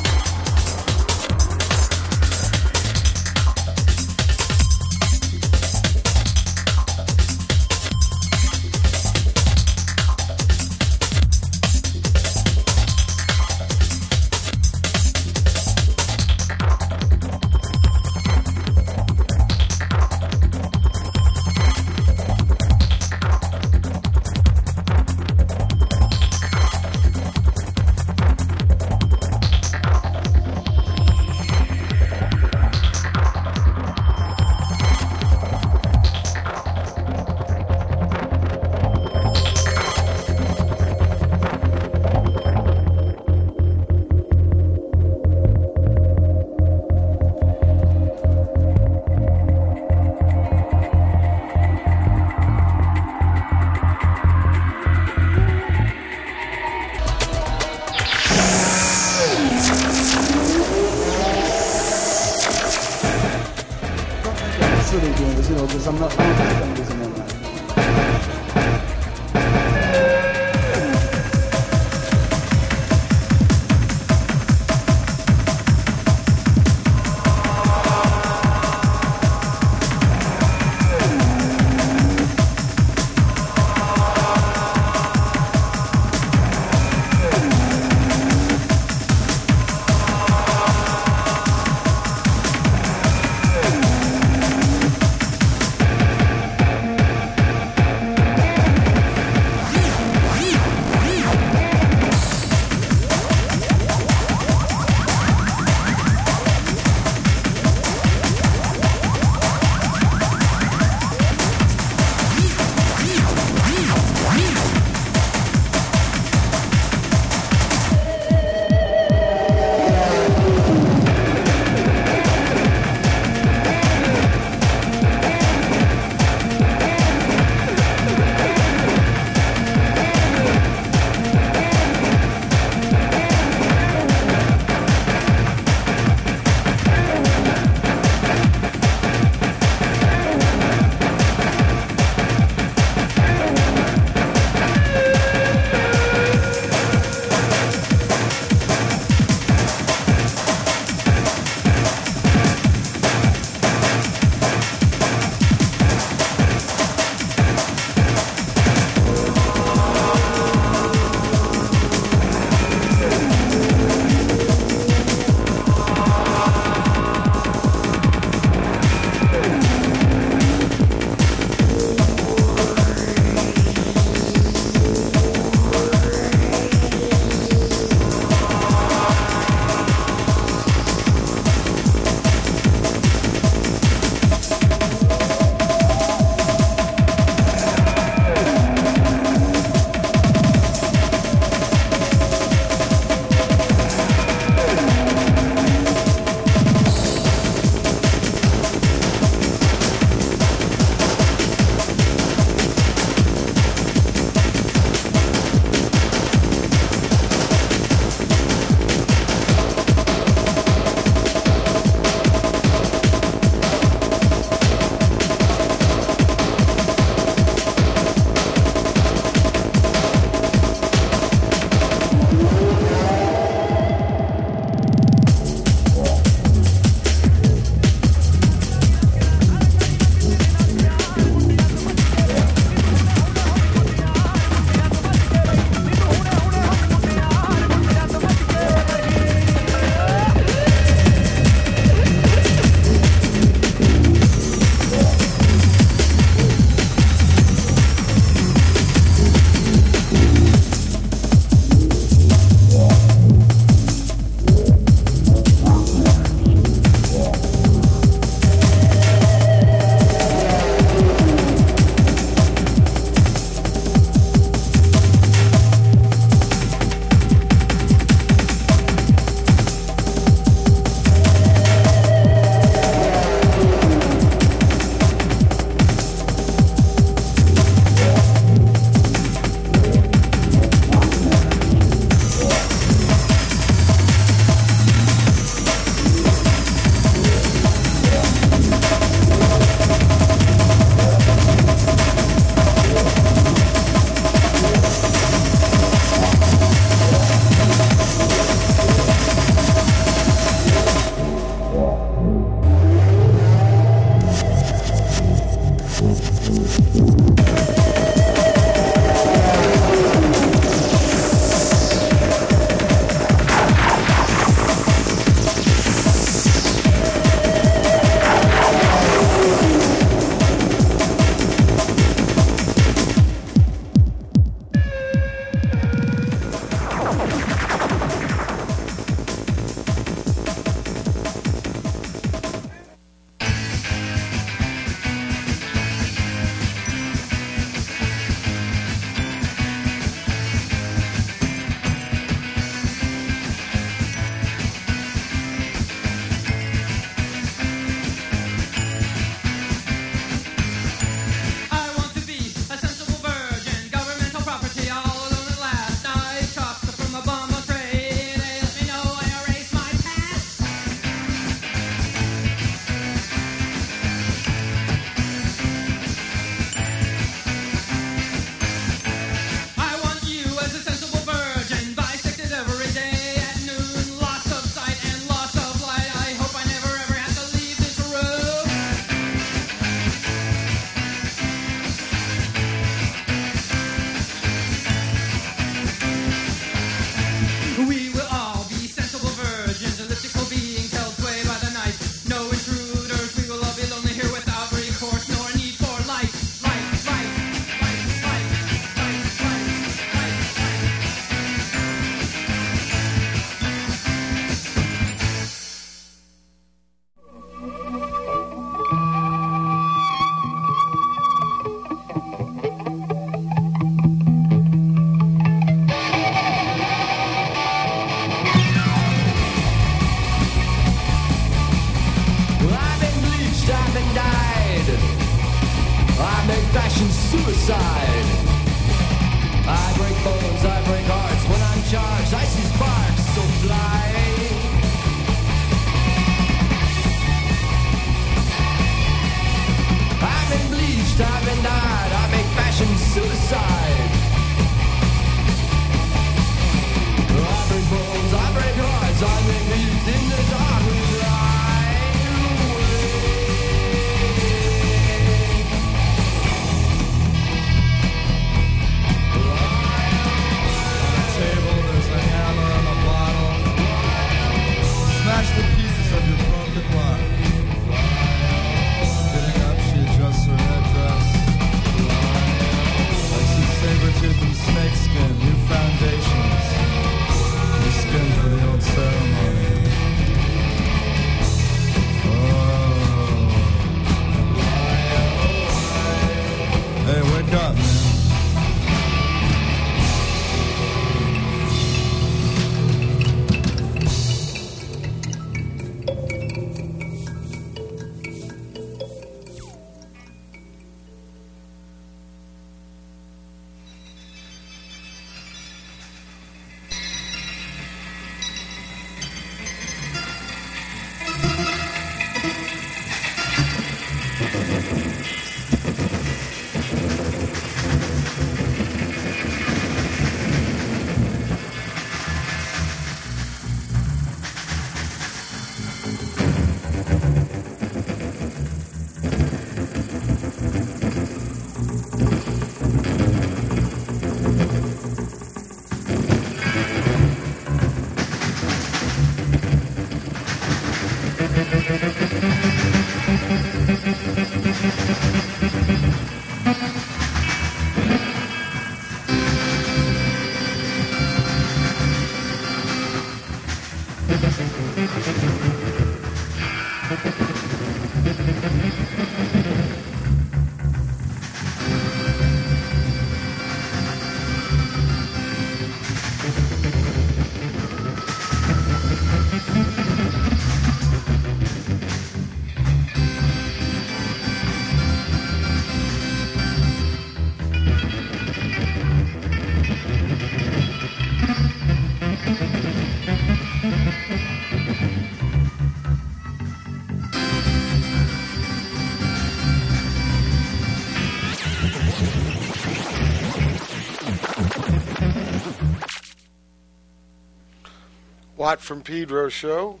Watt from Pedro show.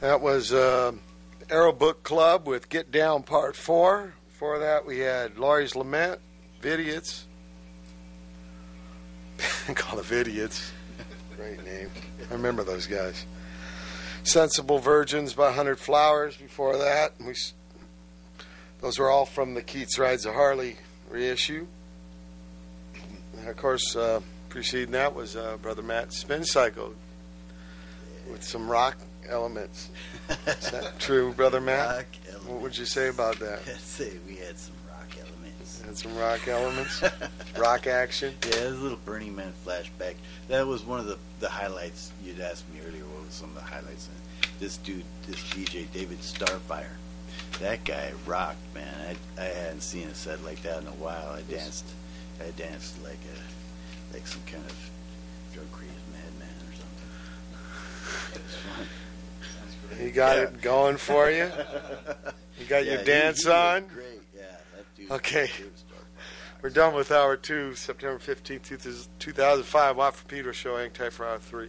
That was uh, Arrow Book Club with Get Down Part 4. Before that, we had Laurie's Lament, Vidiots. (laughs) Call the Vidiots. Great name. I remember those guys. Sensible Virgins by Hundred Flowers before that. We, those were all from the Keats Rides a Harley reissue. And of course, uh, preceding that was uh, Brother Matt's Spin Cycle with some rock elements. Is that (laughs) true, Brother Matt? Rock What would you say about that? (laughs) I'd say we had some rock elements. Had some rock elements, (laughs) rock action. Yeah, it was a little Burning Man flashback. That was one of the, the highlights you'd asked me earlier. What was some of the highlights? And this dude, this DJ David Starfire, that guy rocked, man. I, I hadn't seen a set like that in a while. I danced, I danced like a like some kind of drug crazed madman or something. Was fun. He got Yeah. it going for you. (laughs) You got Yeah, your he- dance he on. Great, yeah. That dude. Okay. Starfire. We're done with hour two, September 15th, 2005. Watt for Peter show, hang tight for hour three.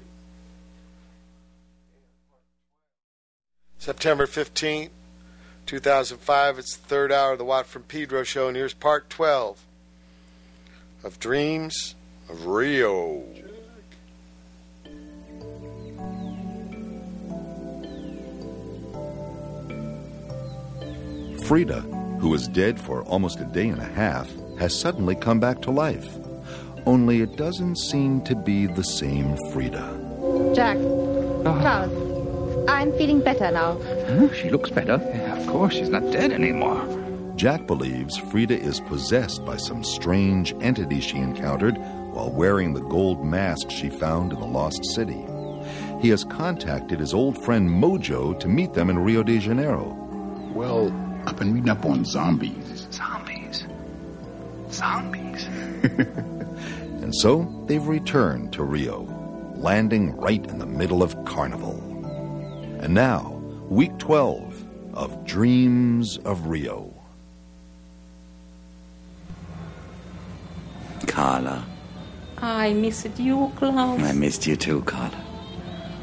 September 15th, 2005. It's the third hour of the Watt from Pedro show, and here's part 12 of Dreams of Rio. Frida, who was dead for almost a day and a half, has suddenly come back to life. Only it doesn't seem to be the same Frida. Jack. Ah. Charles. I'm feeling better now. Huh? She looks better. Yeah, of course, she's not dead anymore. Jack believes Frida is possessed by some strange entity she encountered while wearing the gold mask she found in the lost city. He has contacted his old friend Mojo to meet them in Rio de Janeiro. Well, I've been reading up on zombies. Zombies. Zombies. (laughs) And so they've returned to Rio, landing right in the middle of Carnival. And now, week 12 of Dreams of Rio. Carla. I missed you, Klaus. I missed you too, Carla.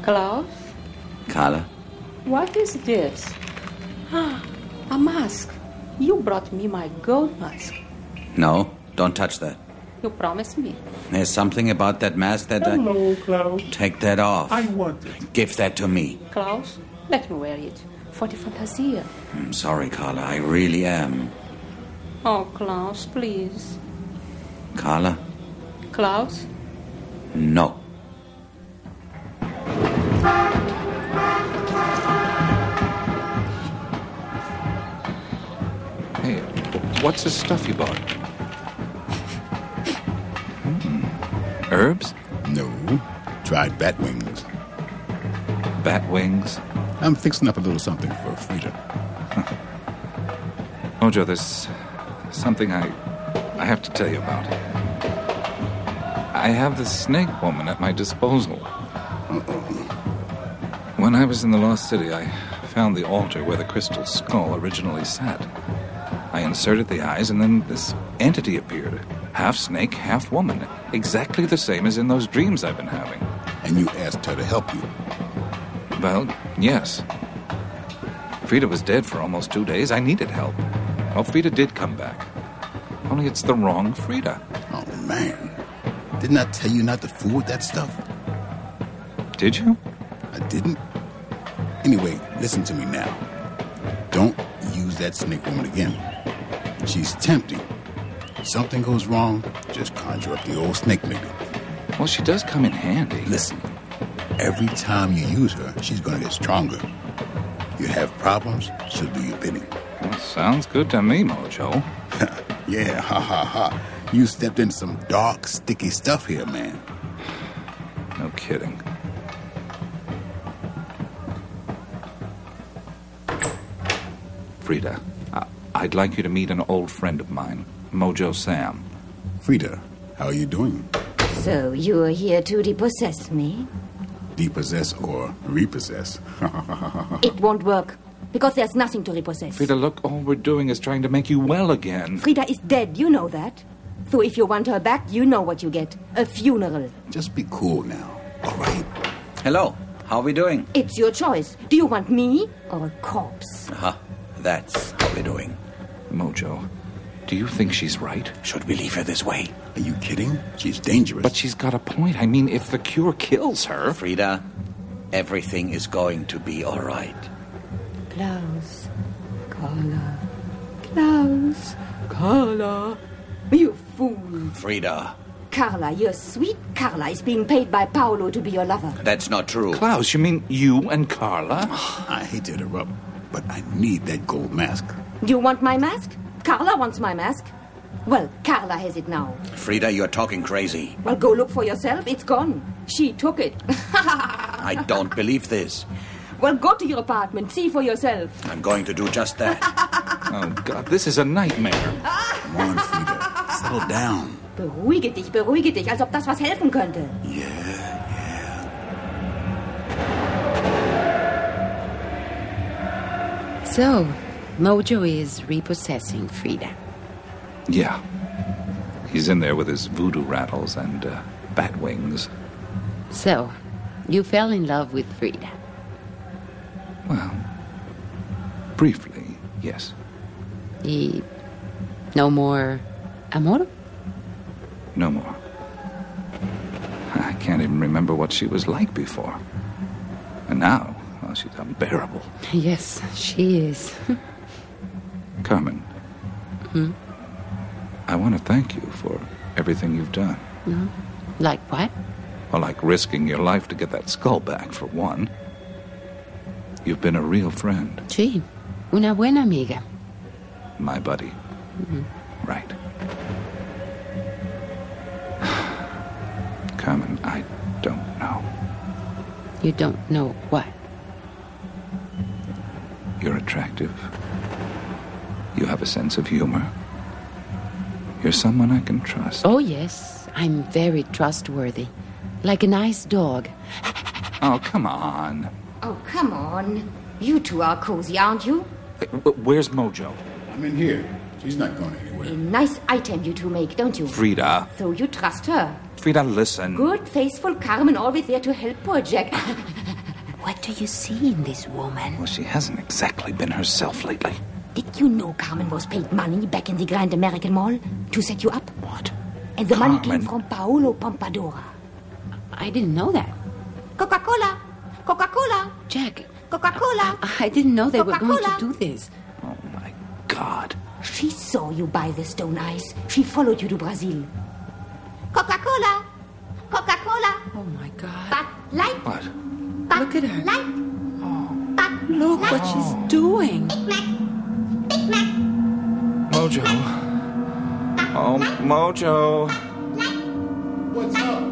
Klaus, Carla? what is this? Ah, a mask. You brought me my gold mask. No, don't touch that. You promised me. There's something about that mask that I. Hello, Klaus. Take that off. I want it. Give that to me. Klaus, let me wear it for the fantasia. I'm sorry, Carla. I really am. Oh, Klaus, please. Carla? Klaus, No. Hey, what's this stuff you bought? Hmm. Herbs? No. Dried bat wings. Bat wings? I'm fixing up a little something for Frida. Mojo, there's something I I have to tell you about. I have the snake woman at my disposal. When I was in the Lost City, I found the altar where the crystal skull originally sat. I inserted the eyes, and then this entity appeared. Half snake, half woman. Exactly the same as in those dreams I've been having. And you asked her to help you. Well, yes. Frida was dead for almost two days. I needed help. Well, Frida did come back. Only it's the wrong Frida. Oh, man. Didn't I tell you not to fool with that stuff? Did you? I didn't. Anyway, listen to me now. Don't use that snake woman again. She's tempting. If Something goes wrong, just conjure up the old snake lady. Well, she does come in handy. Listen, every time you use her, she's going to get stronger. You have problems, she'll do your bidding. Well, sounds good to me, Mojo. (laughs) yeah, ha ha ha. You stepped into some dark, sticky stuff here, man. No kidding. Frida, I- I'd like you to meet an old friend of mine, Mojo Sam. Frida, how are you doing? So you are here to depossess me? Depossess or repossess? (laughs) It won't work. Because there's nothing to repossess. Frida, look, all we're doing is trying to make you well again. Frida is dead, you know that. So if you want her back, you know what you get. A funeral. Just be cool now, all right? Hello. How are we doing? It's your choice. Do you want me or a corpse? Uh-huh. That's how we're doing. Mojo, do you think she's right? Should we leave her this way? Are you kidding? She's dangerous. But she's got a point. I mean, if the cure kills her. Frida, everything is going to be all right. Klaus. Carla. Klaus. Carla. You fool. Frida, Carla, your sweet Carla is being paid by Paolo to be your lover. that's not true. Klaus, you mean you and Carla? (sighs) I hate to interrupt, but I need that gold mask. You want my mask? Carla wants my mask. Well, Carla has it now. Frida, you're talking crazy. Well, go look for yourself. It's gone. She took it. (laughs) I don't believe this. Well, go to your apartment. See for yourself. I'm going to do just that. (laughs) Oh, God, this is a nightmare. Come on, Frida. Settle down. Beruhige dich, beruhige dich, als ob das was helfen könnte. Yeah, yeah. So, Mojo is repossessing Frida. Yeah. He's in there with his voodoo rattles and uh, bat wings. So, you fell in love with Frida. Well, briefly, yes. Y no more amor? No more. I can't even remember what she was like before. And now, well, she's unbearable. Yes, she is. (laughs) Carmen, Hmm? I want to thank you for everything you've done. No? Like what? Well, like risking your life to get that skull back, for one. You've been a real friend, Sí, una buena amiga. my buddy. Mhm. Right. (sighs) Carmen, I don't know. You don't know what? You're attractive. You have a sense of humor. You're someone I can trust. Oh, yes, I'm very trustworthy. Like a nice dog. Oh, come on. Oh, come on. You two are cozy, aren't you? Hey, Where's Mojo? I'm in here. She's not going anywhere. A nice item you two make, don't you? Frida. So you trust her. Frida, listen. Good, faithful Carmen, always there to help poor Jack. (laughs) What do you see in this woman? Well, she hasn't exactly been herself lately. Did you know Carmen was paid money back in the Grand American Mall to set you up? What? And the money came from Paolo Pompadora. I didn't know that. Coca-Cola! Coca-Cola! Jack, Coca-Cola! I didn't know they were going to do this. Oh, my God. She saw you buy the stone ice. She followed you to Brazil. Coca-Cola! Coca-Cola! Oh my God. Bud Light! What? But Look at her. Light! Oh. But Look what she's doing. Big Mac. Mojo. Oh, Mojo. What's up?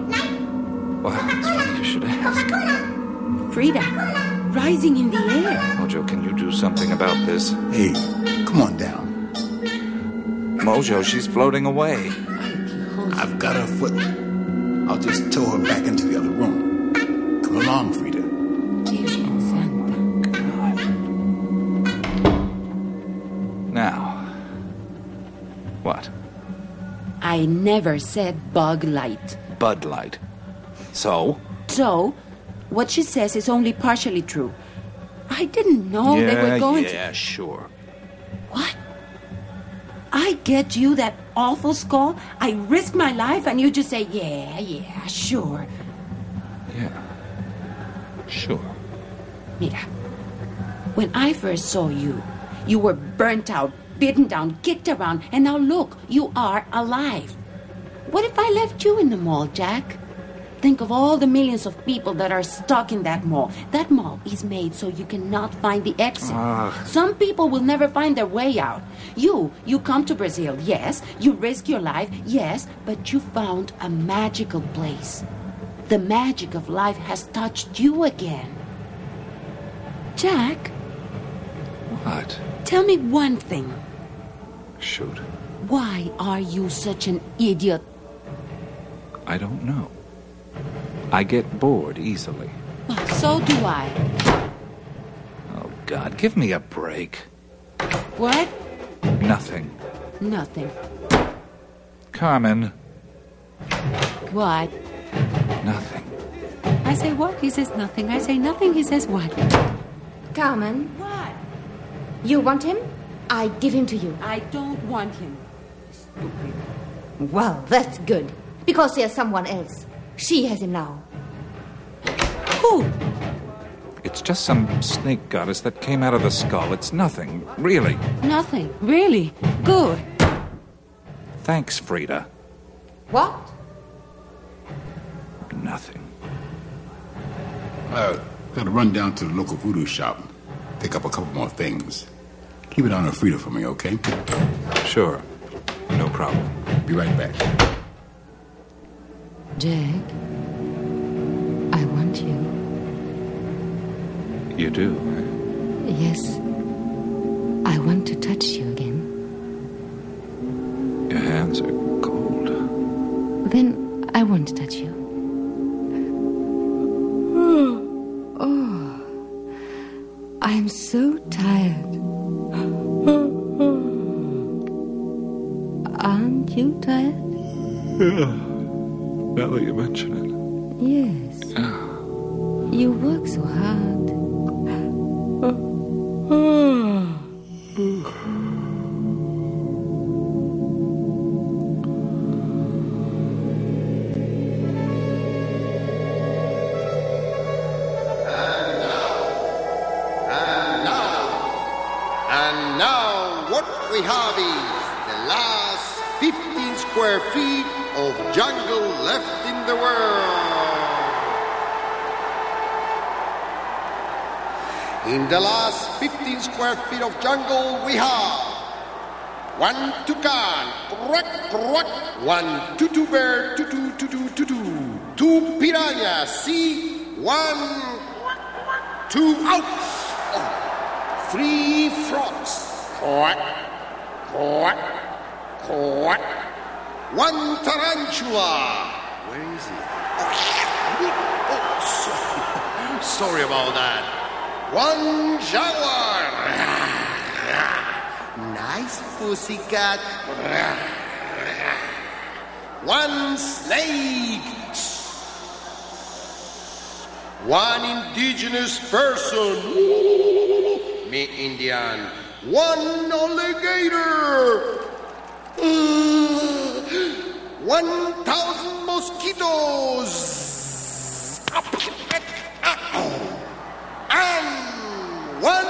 Well, it's funny you should ask. Frida, rising in the air. Mojo, can you do something about this? Hey, come on down. Mojo, she's floating away. I've got her foot. I'll just tow her back into the other room. Come along, Frida. Now. What? I never said bug light. Bud Light. So? So, what she says is only partially true. I didn't know yeah, they were going to. yeah, sure. What? I get you that awful skull. I risk my life, and you just say, yeah, yeah, sure. Yeah. Sure. Mira, when I first saw you, you were burnt out, beaten down, kicked around, and now look, you are alive. What if I left you in the mall, Jack? Think of all the millions of people that are stuck in that mall. That mall is made so you cannot find the exit. Ah. Some people will never find their way out. You, you come to Brazil, yes. You risk your life, yes, but you found a magical place. The magic of life has touched you again. Jack, What? tell me one thing. Shoot. Why are you such an idiot? I don't know. I get bored easily. Well, so do I. Oh, God, give me a break. What? Nothing. Nothing. Carmen, What? nothing. I say what? He says nothing. I say nothing. He says what? Carmen. What? You want him? I give him to you. I don't want him. Stupid. Well, that's good. Because there's someone else. She has him now. Who? It's just some snake goddess that came out of the skull. It's nothing, really. Nothing. Really? Good. Thanks, Frida. What? Nothing. Uh, gotta run down to the local voodoo shop, pick up a couple more things. Keep it on a Frida for me, okay? Sure. No problem. Be right back. Jack, I want you. You do. Yes. I want to touch you again. Your hands are cold. Then I won't touch you. (gasps) Oh, oh. I'm so tired. Square feet of jungle, we have. One toucan, quack, quack, one tutu bear, two piranhas, see, one, two outs, oh, three frogs, quack, quack, quack, one tarantula. Where is he? Oh, oh (laughs) sorry. sorry about that. One jaguar. Nice pussycat. One snake. One indigenous person. Me Indian. One alligator. One thousand mosquitoes. And one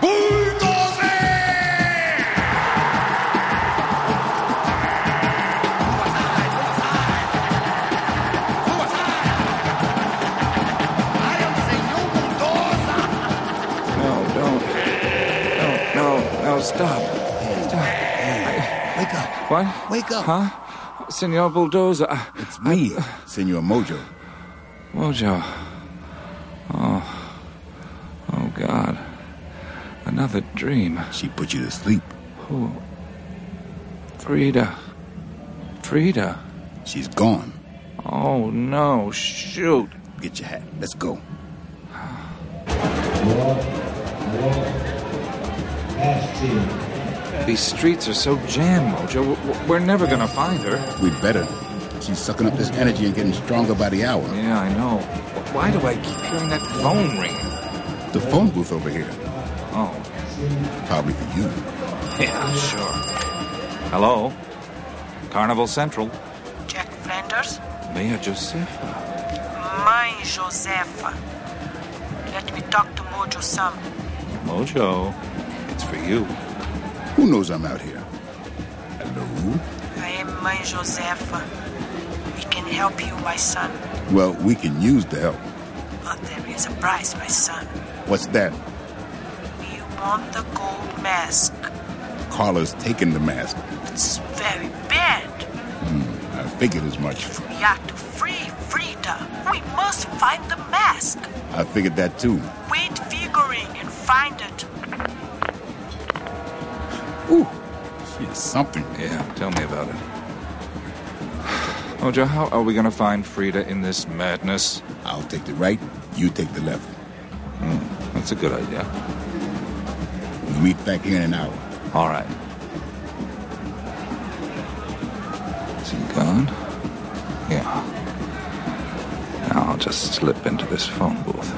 bulldozer. Who is that? I am Señor Bulldozer. No, don't. No, no, no, stop. Stop. Wake up. What? Wake up. Huh? Senor Bulldozer. It's me, uh, Senor Mojo. Mojo. Oh. God. Another dream. She put you to sleep. Who? Frida. Frida. She's gone. Oh, no. Shoot. Get your hat. Let's go. These streets are so jammed, Mojo. We're never gonna find her. We'd better. She's sucking up this energy and getting stronger by the hour. Yeah, I know. Why do I keep hearing that phone ringing? The phone booth over here. Oh, Probably for you. yeah, sure. Hello? Carnival Central. Jack Flanders? Mia Josefa. Mãe Josefa. Let me talk to Mojo Sam. Mojo. It's for you. Who knows I'm out here? Hello? I am Mãe Josefa. We can help you, my son. Well, we can use the help. But there is a price, my son. What's that? You want the gold mask. Carla's taking the mask. It's very bad. I figured as much. We are to free Frida. We must find the mask. I figured that too. Wait figuring and find it. Ooh, she is something. Yeah, tell me about it. (sighs) Mojo, how are we gonna find Frida in this madness? I'll take the right, you take the left. Hmm, that's a good idea. We'll meet back here in an hour. All right. Is he gone? Yeah. Now, I'll just slip into this phone booth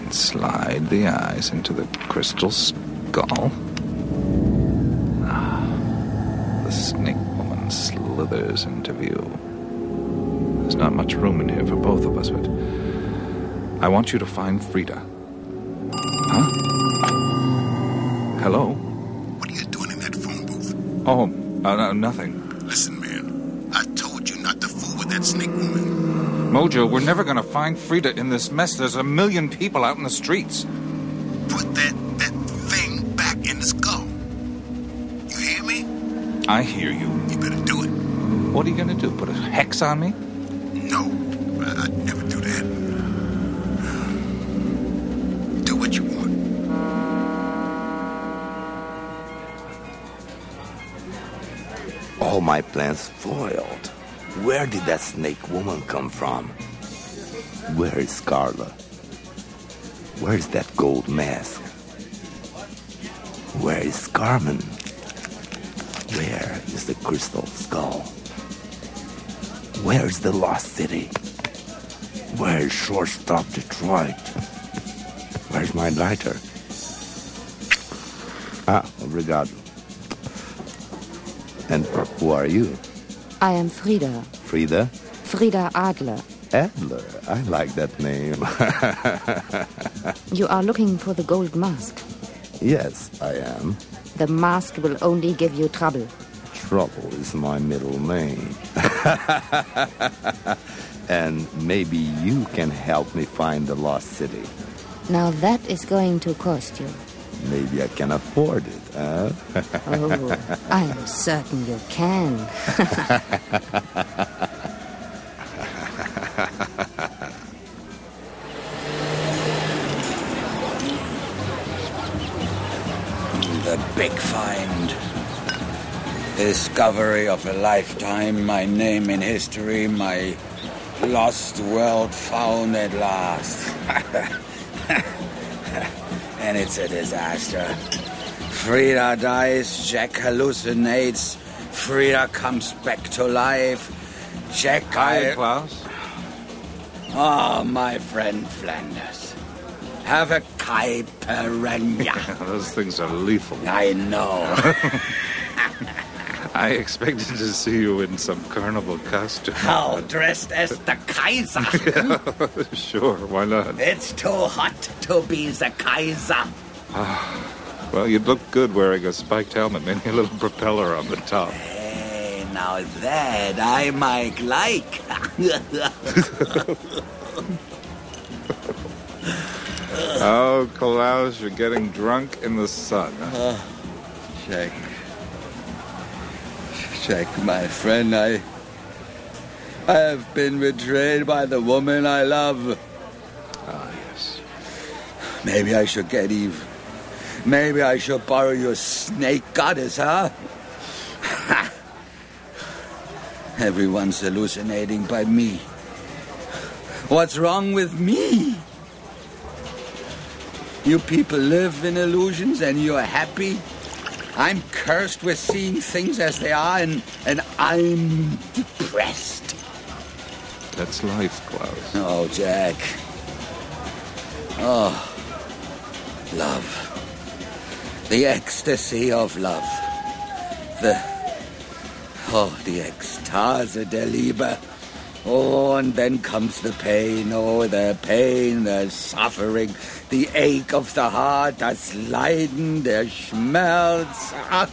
and slide the eyes into the crystal skull. Ah, the snake woman slithers into view. There's not much room in here for both of us, but I want you to find Frida. Huh? Hello? What are you doing in that phone booth? Oh, uh, no, nothing. Listen, man. I told you not to fool with that snake woman. Mojo, we're never gonna find Frida in this mess. There's a million people out in the streets. Put that that thing back in the skull. You hear me? I hear you. You better do it. What are you gonna do? Put a hex on me? My plans foiled. Where did that snake woman come from? Where is Carla? Where is that gold mask? Where is Carmen? Where is the crystal skull? Where is the lost city? Where is shortstop Detroit? Where's my lighter? Ah, obrigado. And who are you? I am Frida. Frida? Frida Adler. Adler. I like that name. (laughs) You are looking for the gold mask. yes, I am. The mask will only give you trouble. Trouble is my middle name. (laughs) and maybe you can help me find the lost city. Now that is going to cost you. Maybe I can afford it, huh? Oh, I am certain you can. (laughs) the big find. Discovery of a lifetime, my name in history, my lost world found at last. (laughs) and it's a disaster. Frida dies, Jack hallucinates, Frida comes back to life. Jack, Hi, I... Klaus. Oh, my friend Flanders. Have a caipirinha. (laughs) Those things are lethal. I know. (laughs) I expected to see you in some carnival costume. How dressed as the Kaiser? (laughs) Yeah, sure, why not? It's too hot to be the Kaiser. Ah, well, you'd look good wearing a spiked helmet, maybe a little propeller on the top. Hey, now that I might like. (laughs) Oh, Klaus, you're getting drunk in the sun. Ah, check. Check, my friend. I. I have been betrayed by the woman I love. Ah, yes. Maybe I should get even. Maybe I should borrow your snake goddess, huh? (laughs) Everyone's hallucinating by me. What's wrong with me? You people live in illusions and you're happy. I'm cursed with seeing things as they are and, and I'm depressed. That's life, Klaus. Oh, Jack. Oh, love. The ecstasy of love. The. Oh, the Ekstase der Liebe. Oh, and then comes the pain. Oh, the pain, the suffering, the ache of the heart, das Leiden, der Schmerz. Ah.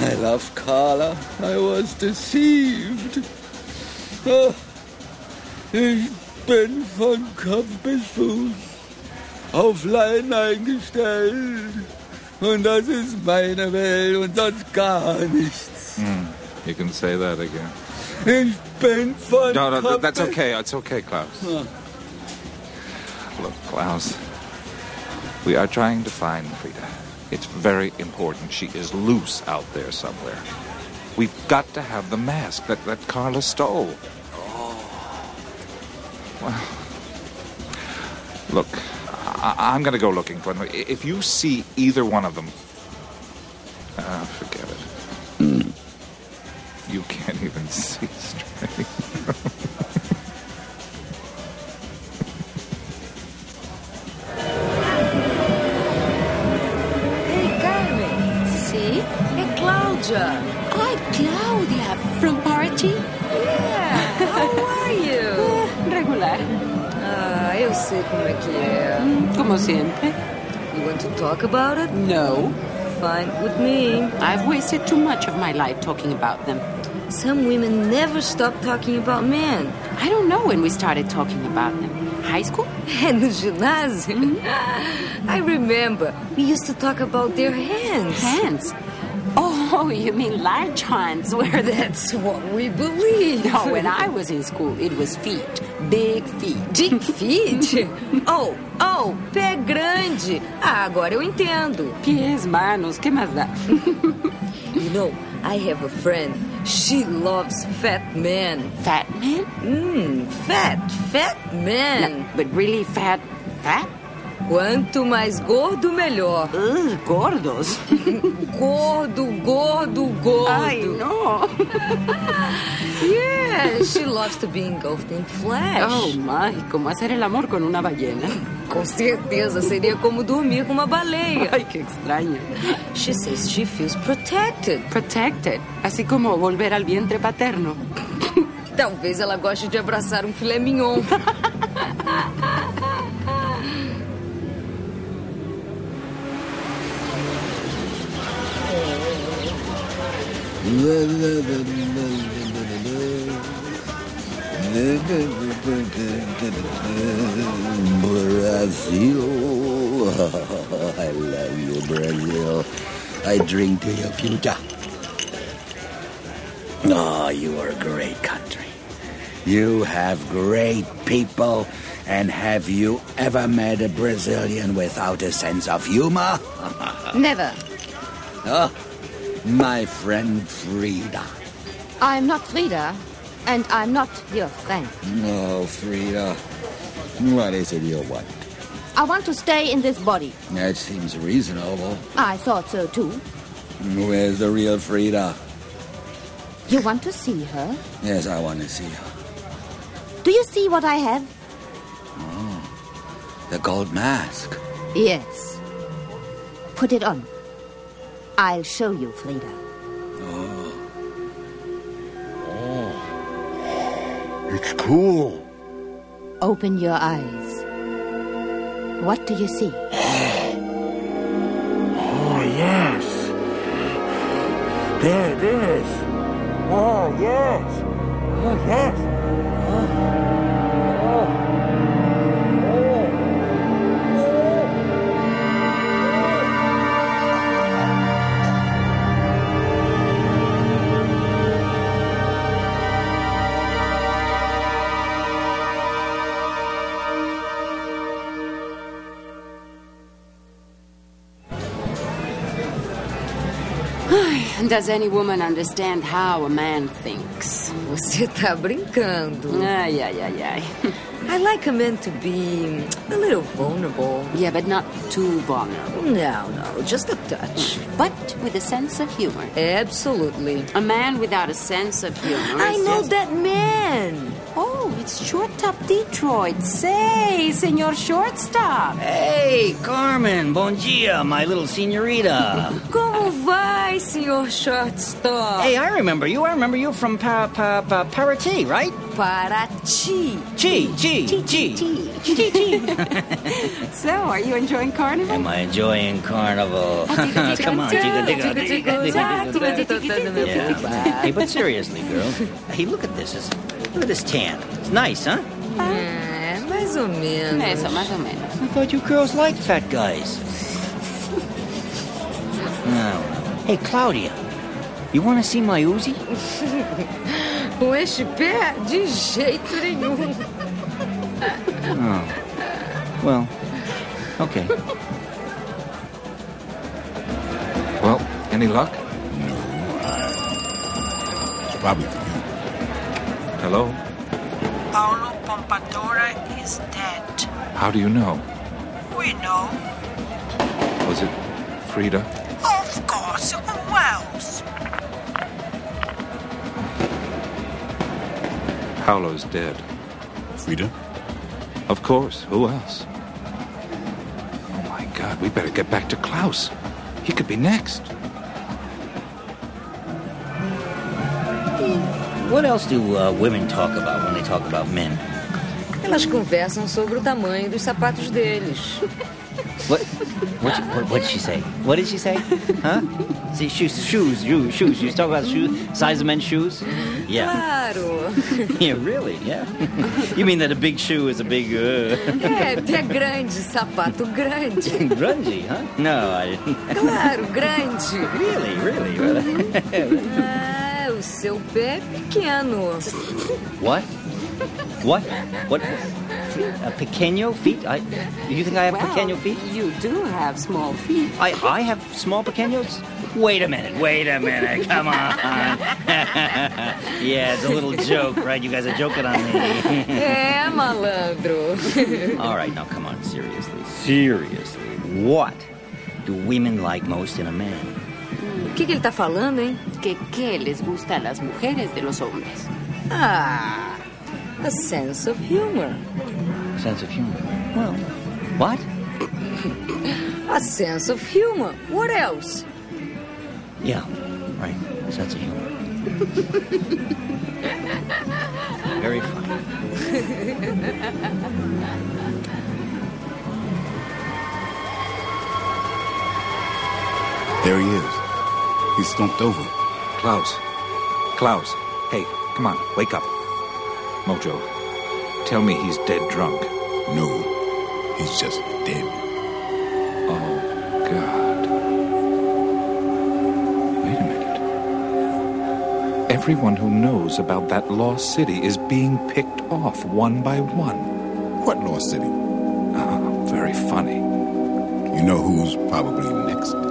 I love Carla. I was deceived. Oh, ich bin von Kopf bis Fuß auf Leiden eingestellt. Und das ist meine Welt und sonst gar nichts. Hmm. You can say that again. Ich bin von No, no, Kopf that's okay. It's okay, Klaus. Huh. Look, Klaus, we are trying to find Frida. It's very important. She is loose out there somewhere. We've got to have the mask that, that Carla stole. Well, look, I, I'm going to go looking for them. If you see either one of them, uh, forget it. You can't even (laughs) see straight. Hi Claudia from Paraty? Yeah, how (laughs) are you? Eh, regular. Ah, eu sei mm, como é que é. Como sempre. You want to talk about it? No. Fine with me. I've wasted too much of my life talking about them. Some women never stop talking about men. I don't know when we started talking about them. High school? É no ginásio? I remember. We used to talk about their hands. Hands? Oh, you mean large hands? Where That's what we believe. No, when I was in school, it was feet. Big feet. Big feet? (laughs) oh, oh, pé grande. Ah, agora eu entendo. Pies, manos, que mais dá? (laughs) You know, I have a friend. She loves fat men. Fat men? Mmm, fat, fat men. No, but really fat, fat? Quanto mais gordo, melhor. Ugh, gordos. (laughs) gordo, gordo, gordo. Ai, no. (laughs) yeah, she loves to be engulfed in flesh. Oh, my, como hacer el amor con una ballena. Com certeza, seria como dormir com uma baleia. Ai, que extraño. She says she feels protected. Protected. Así como volver al vientre paterno. (laughs) Talvez ela goste de abraçar um filé mignon. Brazil. I love you, Brazil. I drink to your future. Oh, you are a great country. You have great people. And have you ever met a Brazilian without a sense of humor? (laughs) Never. Oh, my friend Frida. I'm not Frida, and I'm not your friend. No, Frida. What is it you want? I want to stay in this body. That seems reasonable. I thought so too. Where's the real Frida? You want to see her? Yes, I want to see her. Do you see what I have? Oh, the gold mask. Yes. Put it on. I'll show you, Frida. Oh. Oh. It's cool. Open your eyes. What do you see? (gasps) Oh, yes. There it is. Oh, yes. Oh, yes. Oh. Does any woman understand how a man thinks? Você tá brincando. Ai, ai, ai, ai. I like a man to be a little vulnerable. Yeah, but not too vulnerable. No, no, just a touch. But with a sense of humor. Absolutely. A man without a sense of humor. I know that man. Oh, it's Shortstop Detroit. Say, Senor Shortstop. Hey, Carmen, bon dia, my little senorita. Como vai, senhor shortstop? hey, I remember you. I remember you from pa pa pa Paraty, right? Paraty. Chi, chi, chi. Chi, chi. So, are you enjoying Carnival? Am I enjoying carnival? Come on, tiga, tiga, tiga, tiga, tiga. Yeah. Hey, but seriously, girl. Hey, look at this. It's, look at this tan. It's nice, huh? É, mais ou menos. Eso, más o menos. I thought you girls liked fat guys. No. Hey, Claudia. You want to see my Uzi? (laughs) Com este pé, de jeito nenhum. (laughs) Oh. Well, okay. Well, any luck? It's probably for you. Hello? Paolo Pompadora is dead. How do you know? We know. Was it Frida? Of course, who else? Paolo's dead. Frida? Of course. Who else? Oh my god, we better get back to Klaus. He could be next. What else do uh, women talk about when they talk about men? Elas conversam sobre o tamanho dos sapatos deles. What? What? What, what did she say? What did she say? Huh? See, shoes, shoes, shoes, shoes. You talk about shoes, size of men's shoes? Yeah. Claro. (laughs) Yeah, really? Yeah. (laughs) you mean that a big shoe is a big? Uh... É, pé (laughs) grande, sapato grande. Grungy, huh? No, I didn't. Claro, grande. Really, really. Ah, o seu pé é pequeno. what? What? What? A pequeño feet? I, you think I have well, pequeño feet? You do have small feet. I, I have small pequeños? Wait a minute, wait a minute, come on. (laughs) yeah, it's a little joke, right? You guys are joking on me. (laughs) É, malandro. (laughs) All right, now come on, seriously. Seriously. What do women like most in a man? O que, que ele tá falando, hein? Que qué les gusta a las mujeres de los hombres? Ah, a sense of humor. Sense of humor. Well, what? (laughs) A sense of humor. What else? Yeah, right. Sense of humor. (laughs) Very funny. There he is. He's slumped over. Klaus. Klaus. Hey, come on, wake up. Mojo, tell me he's dead drunk. No, he's just dead. Oh, God. Wait a minute. Everyone who knows about that lost city is being picked off one by one. What lost city? Ah, very funny. You know who's probably next?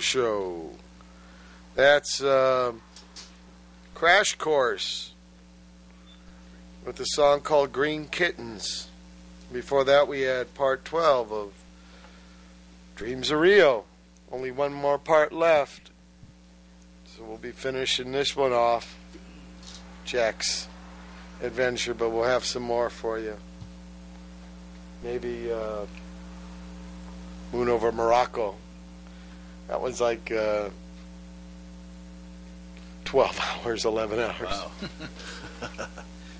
Show. That's uh, Crash Coarse with a song called Green Kittens. Before that, we had part 12 of Dreams of Rio. Only one more part left. So we'll be finishing this one off. Jack's adventure, but we'll have some more for you. Maybe uh, Moon over Morocco. That was like uh, 12 (laughs) hours, 11 hours. Wow. (laughs)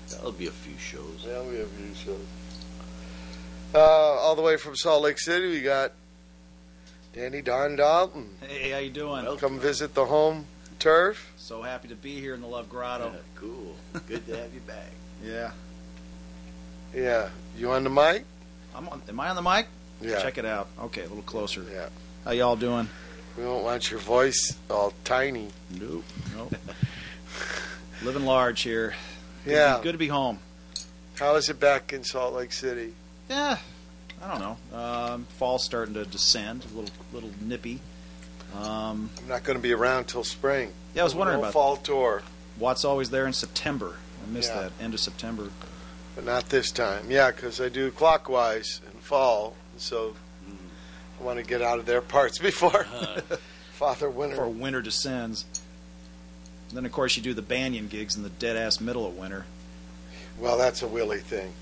That'll be a few shows. That'll be a few shows. Uh, all the way from Salt Lake City, we got Danny Don Dalton. Hey, how you doing? Come visit the home turf. So happy to be here in the Love Grotto. cool. Good to have you back. (laughs) Yeah. Yeah. You on the mic? I'm on, am I on the mic? Yeah. Check it out. Okay, a little closer. Yeah. How y'all doing? We don't want your voice all tiny. Nope. Nope. (laughs) Living large here. Good to Yeah. be- good to be home. How is it back in Salt Lake City? Yeah. I don't know. Um, fall's starting to descend, a little little nippy. Um, I'm not going to be around till spring. Yeah, I was wondering No about fall tour, Watt's always there in September. I missed Yeah. that end of September. but not this time. Yeah, because I do clockwise in fall, so want to get out of their parts (laughs) before uh-huh. Father Winter. Before winter descends. Then of course you do the banyan gigs in the dead ass middle of winter. Well, that's a Willie thing.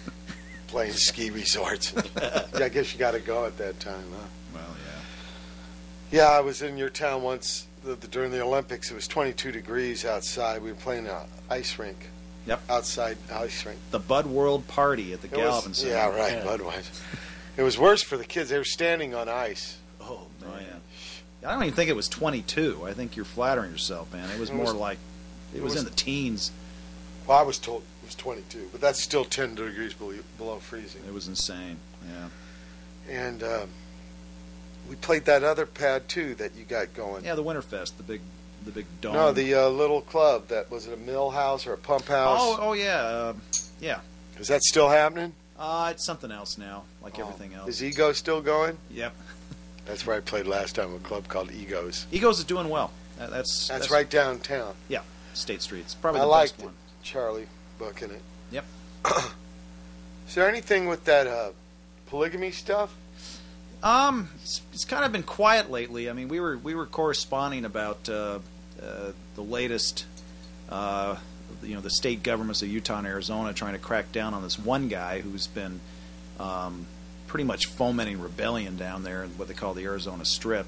(laughs) Playing ski resorts. (laughs) I guess you got to go at that time, huh? Well, Yeah, Yeah, I was in your town once the, the, during the Olympics. It was 22 degrees outside. We were playing an ice rink. Yep. Outside ice rink. The Bud World Party at the It was- Gallivan Center. Yeah, right. Budweiser. It was worse for the kids. They were standing on ice. Oh man. I don't even think it was 22. I think you're flattering yourself, man. It was It more was- like it, it was, was- in the teens. Well, I was told it was 22, but that's still 10 degrees below, below freezing. It was insane. Yeah. And um, we played that other pad too that you got going. Yeah, the Winterfest, the big, the big dome. No, the uh, little club that was it a mill house or a pump house? Oh, oh yeah, uh, yeah. Is that still happening? Uh, it's something else now, like everything else. Is Ego still going? Yep. (laughs) That's where I played last time. A club called Egos. Egos is doing well. That- That's That's, right downtown. Yeah, State Street. It's probably I the liked best it. one. Charlie booking it. Yep. (clears throat) Is there anything with that uh, polygamy stuff? Um, it's, it's kind of been quiet lately. I mean, we were we were corresponding about uh, uh, the latest, uh, you know, the state governments of Utah and Arizona trying to crack down on this one guy who's been um, pretty much fomenting rebellion down there in what they call the Arizona Strip.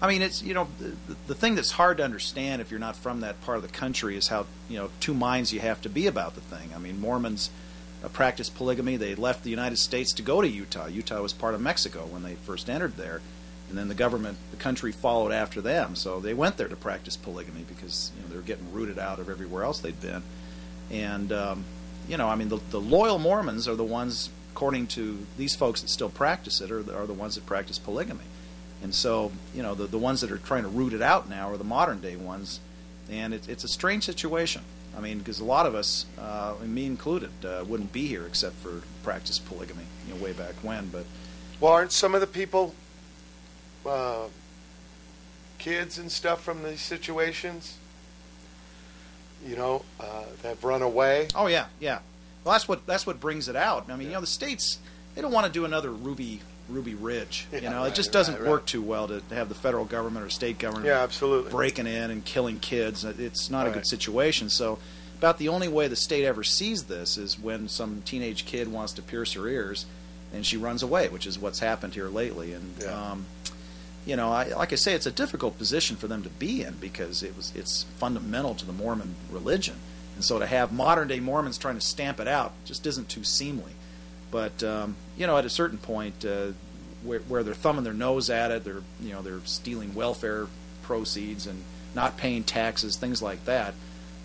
I mean, it's you know the, the thing that's hard to understand if you're not from that part of the country is how you know two minds you have to be about the thing. I mean, Mormons uh, practice polygamy. They left the United States to go to Utah. Utah was part of Mexico when they first entered there, and then the government, the country followed after them. So they went there to practice polygamy because you know they were getting rooted out of everywhere else they'd been. And um, you know, I mean, the, the loyal Mormons are the ones, according to these folks that still practice it, are the, are the ones that practice polygamy. And so, you know, the, the ones that are trying to root it out now are the modern day ones. And it, it's a strange situation. I mean, because a lot of us, uh, me included, uh, wouldn't be here except for practice polygamy, you know, way back when. But Well, aren't some of the people, uh, kids and stuff from these situations, you know, uh, that have run away? oh yeah, yeah. Well, that's what that's what brings it out. I mean, you know, the states they don't want to do another Ruby Ruby Ridge. You Yeah, know, right, it just doesn't right. work too well to, to have the federal government or state government Yeah, absolutely. breaking in and killing kids. It's not a good situation. So, about the only way the state ever sees this is when some teenage kid wants to pierce her ears, and she runs away, which is what's happened here lately. And um, you know, I, like I say, it's a difficult position for them to be in because it was it's fundamental to the Mormon religion, and so to have modern day Mormons trying to stamp it out just isn't too seemly. But um, you know, at a certain point, uh, where, where they're thumbing their nose at it, they're you know they're stealing welfare proceeds and not paying taxes, things like that.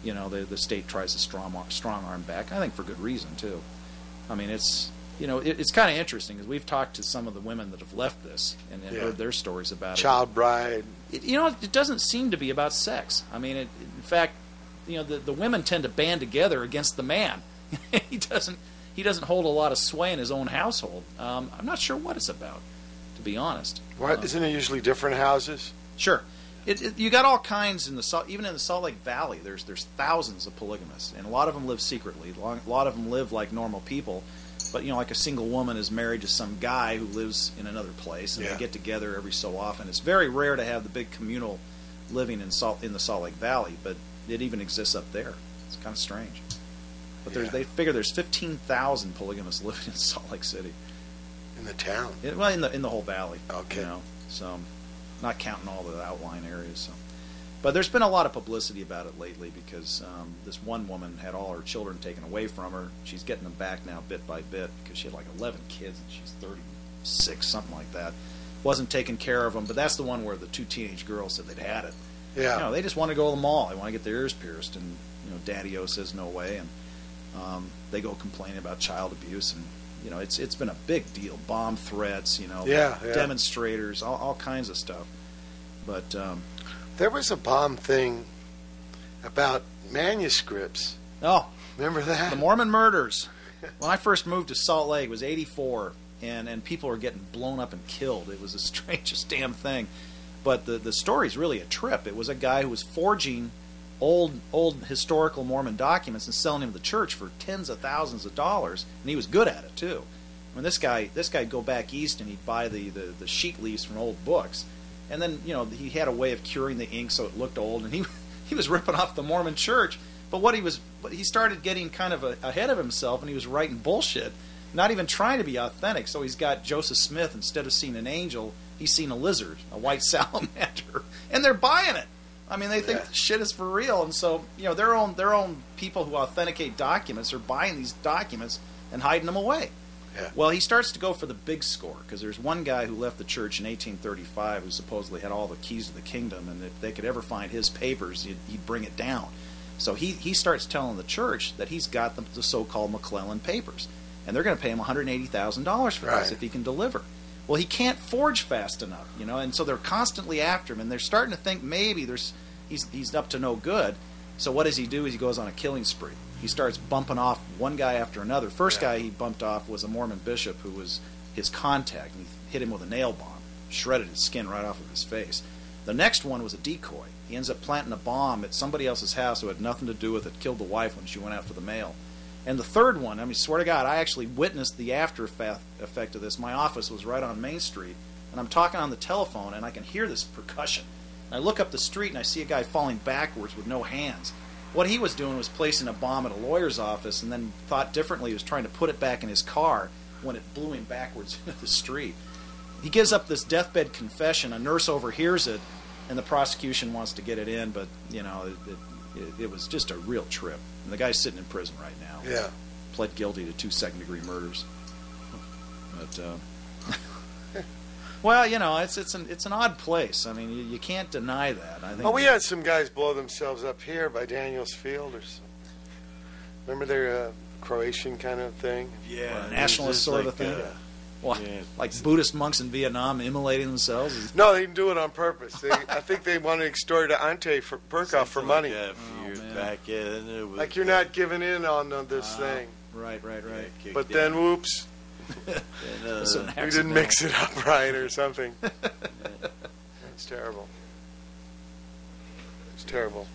You know, the the state tries to strong arm, strong arm back. I think for good reason too. I mean, it's you know it, it's kind of interesting because we've talked to some of the women that have left this and, and Yeah. heard their stories about it. Child bride. It, you know, it doesn't seem to be about sex. I mean, it, in fact, you know, the, the women tend to band together against the man. (laughs) he doesn't he doesn't hold a lot of sway in his own household. Um, I'm not sure what it's about, to be honest. What Um, isn't it usually different houses? Sure. It, it, you got all kinds in the Salt, even in the Salt Lake Valley. There's there's thousands of polygamists, and a lot of them live secretly. A lot of them live like normal people, but you know, like a single woman is married to some guy who lives in another place, and Yeah. they get together every so often. It's very rare to have the big communal living in Salt in the Salt Lake Valley, but it even exists up there. It's kind of strange. But Yeah. they figure there's 15,000 polygamists (laughs) living in Salt Lake City. In the town. It, well, in the in the whole valley. Okay. You know, so not counting all the outlying areas. So, but there's been a lot of publicity about it lately because um, this one woman had all her children taken away from her. She's getting them back now, bit by bit, because she had like 11 kids and she's 36, something like that. Wasn't taking care of them, but that's the one where the two teenage girls said they'd had it. Yeah. You know, they just want to go to the mall. They want to get their ears pierced, and you know, Daddy-O says no way, and um, they go complaining about child abuse, and you know, it's it's been a big deal. Bomb threats, you know, Yeah, yeah. demonstrators, all, all kinds of stuff. But um, There was a bomb thing about manuscripts. oh, Remember that? the Mormon murders. When I first moved to Salt Lake, it was '84, and and people were getting blown up and killed. It was the (laughs) strangest damn thing. But the the story's really a trip. It was a guy who was forging old old historical Mormon documents and selling them to the church for tens of thousands of dollars, and he was good at it too. I mean, this guy this guy would go back east and he'd buy the, the, the sheet leaves from old books, and then you know he had a way of curing the ink so it looked old, and he (laughs) he was ripping off the Mormon Church. But what he was, but he started getting kind of a, ahead of himself, and he was writing bullshit, not even trying to be authentic. So he's got Joseph Smith instead of seeing an angel, he's seen a lizard, a white (laughs) salamander, and they're buying it. I mean, they think Yeah. the shit is for real, and so you know their own their own people who authenticate documents are buying these documents and hiding them away. Yeah. Well, he starts to go for the big score because there's one guy who left the church in 1835 who supposedly had all the keys to the kingdom, and if they could ever find his papers, he'd, he'd bring it down. So he, he starts telling the church that he's got the, the so-called McLellin papers, and they're going to pay him $180,000 for Right. this if he can deliver. Well, he can't forge fast enough, you know, and so they're constantly after him, and they're starting to think maybe there's he's he's up to no good. So what does he do? Is he goes on a killing spree. He starts bumping off one guy after another. First guy he bumped off was a Mormon bishop who was his contact, and he hit him with a nail bomb, shredded his skin right off of his face. The next one was a decoy. He ends up planting a bomb at somebody else's house who had nothing to do with it, killed the wife when she went out for the mail. And the third one, I mean, swear to God, I actually witnessed the after effect effect of this. My office was right on Main Street, and I'm talking on the telephone, and I can hear this percussion. And I look up the street, and I see a guy falling backwards with no hands. What he was doing was placing a bomb at a lawyer's office, and then thought differently. He was trying to put it back in his car when it blew him backwards (laughs) into the street. He gives up this deathbed confession. A nurse overhears it, and the prosecution wants to get it in, but you know, it, it, it was just a real trip. And the guy's sitting in prison right now. Yeah. Pled guilty to two second degree murders. But uh, (laughs) well, you know, it's it's an it's an odd place. I mean, you, you can't deny that. I think. Oh, we had some guys blow themselves up here by Daniels Field or something. Remember their uh, Croatian kind of thing? yeah, nationalist sort of thing. uh, What, like Buddhist monks in Vietnam immolating themselves? No, they didn't do it on purpose. They, I think they wanted to extort Ante for Perkoff for money. Like that a few years man. back, yeah. It was, Like you're not giving in on, on this thing. Right, right, right. kicked But in. then, whoops, And, uh, It's an we didn't mix it up (laughs) right or something. It's terrible. It's terrible.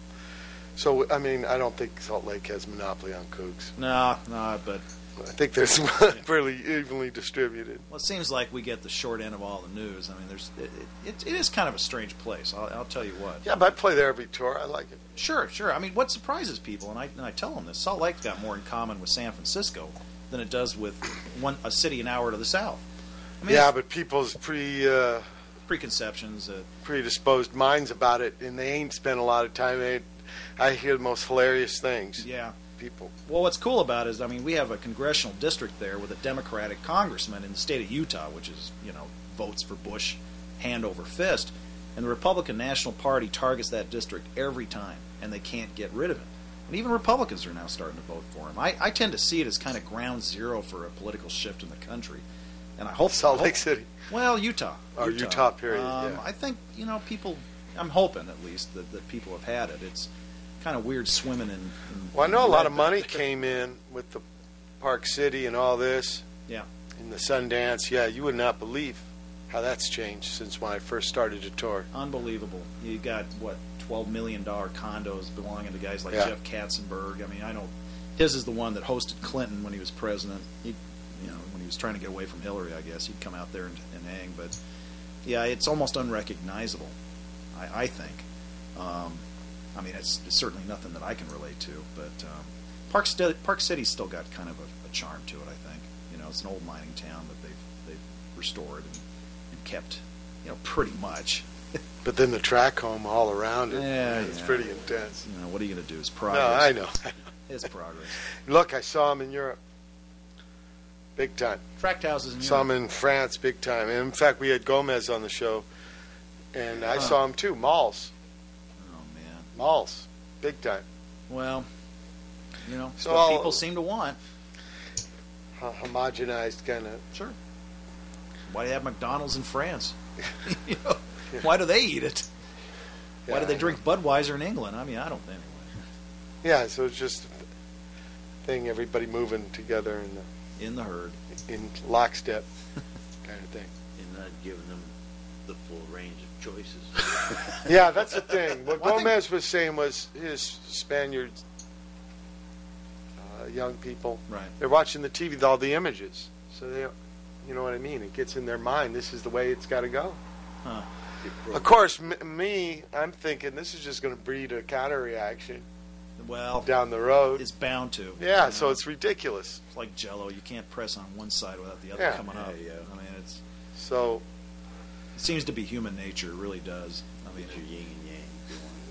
So, I mean, I don't think Salt Lake has monopoly on kooks. No, no, but I think there's (laughs) fairly evenly distributed. well, it seems like we get the short end of all the news. I mean, there's it, it, it is kind of a strange place. I'll, I'll tell you what. Yeah, but I play there every tour. I like it. Sure, sure. I mean, what surprises people, and I and I tell them this: Salt Lake's got more in common with San Francisco than it does with one a city an hour to the south. I mean, yeah, but people's pre uh, preconceptions. Uh, predisposed minds about it, and they ain't spent a lot of time. They, I hear the most hilarious things. yeah. People. Well, what's cool about it is, I mean, we have a congressional district there with a Democratic congressman in the state of Utah, which is, you know, votes for Bush hand over fist. And the Republican National Party targets that district every time, and they can't get rid of him. And even Republicans are now starting to vote for him. I, I tend to see it as kind of ground zero for a political shift in the country. And I hope Salt I Lake City. Well, Utah. Oh, Utah, period, Um, yeah. I think you know people. I'm hoping at least that, that people have had it. It's kind of weird swimming in. in Well, I know a lot of money came in with the Park City and all this. Yeah. In the Sundance, yeah, you would not believe how that's changed since when I first started to tour. Unbelievable. You got what twelve million dollar condos belonging to guys like Yeah. Jeff Katzenberg. I mean, I know his is the one that hosted Clinton when he was president. He, you know, when he was trying to get away from Hillary, I guess he'd come out there and, and hang. But yeah, it's almost unrecognizable. I, I think. Um, I mean, it's, it's certainly nothing that I can relate to. But um, Park Sti- Park City's still got kind of a, a charm to it. I think. You know, it's an old mining town that they've they've restored and, and kept. You know, pretty much. (laughs) But then the track home all around it, Yeah, it's yeah. pretty intense. You know, what are you going to do? It's progress. No. I know. It's progress. (laughs) Look, I saw him in Europe, big time. Tract houses in Saw him in France, big time. And in fact, we had Gomez on the show, and I Huh. saw him too. Malls, Oh man. malls, big time. Well, you know, it's So what I'll- people seem to want. Ho- homogenized kind of. Sure. Why do you have McDonald's in France? (laughs) You know, (laughs) Why do they eat it? Why Yeah, do they I drink Budweiser in England? I mean, I don't think. Yeah, so it's just a thing. Everybody moving together in the, in the herd, in lockstep, (laughs) kind of thing. And not giving them the full range of choices. (laughs) Yeah, that's the thing. What Well, I think- Gomez was saying was his Spaniards, uh, young people, Right. they're watching the TV with all the images. So they, you know what I mean? It gets in their mind. This is the way it's got to go. Huh. Of course, m- me, I'm thinking this is just going to breed a counter reaction Well, down the road. it's bound to. Yeah, you so it's ridiculous. It's like Jello. You can't press on one side without the other Yeah. coming up. Yeah, I mean, it's So it seems to be human nature. It really does. I mean, your yin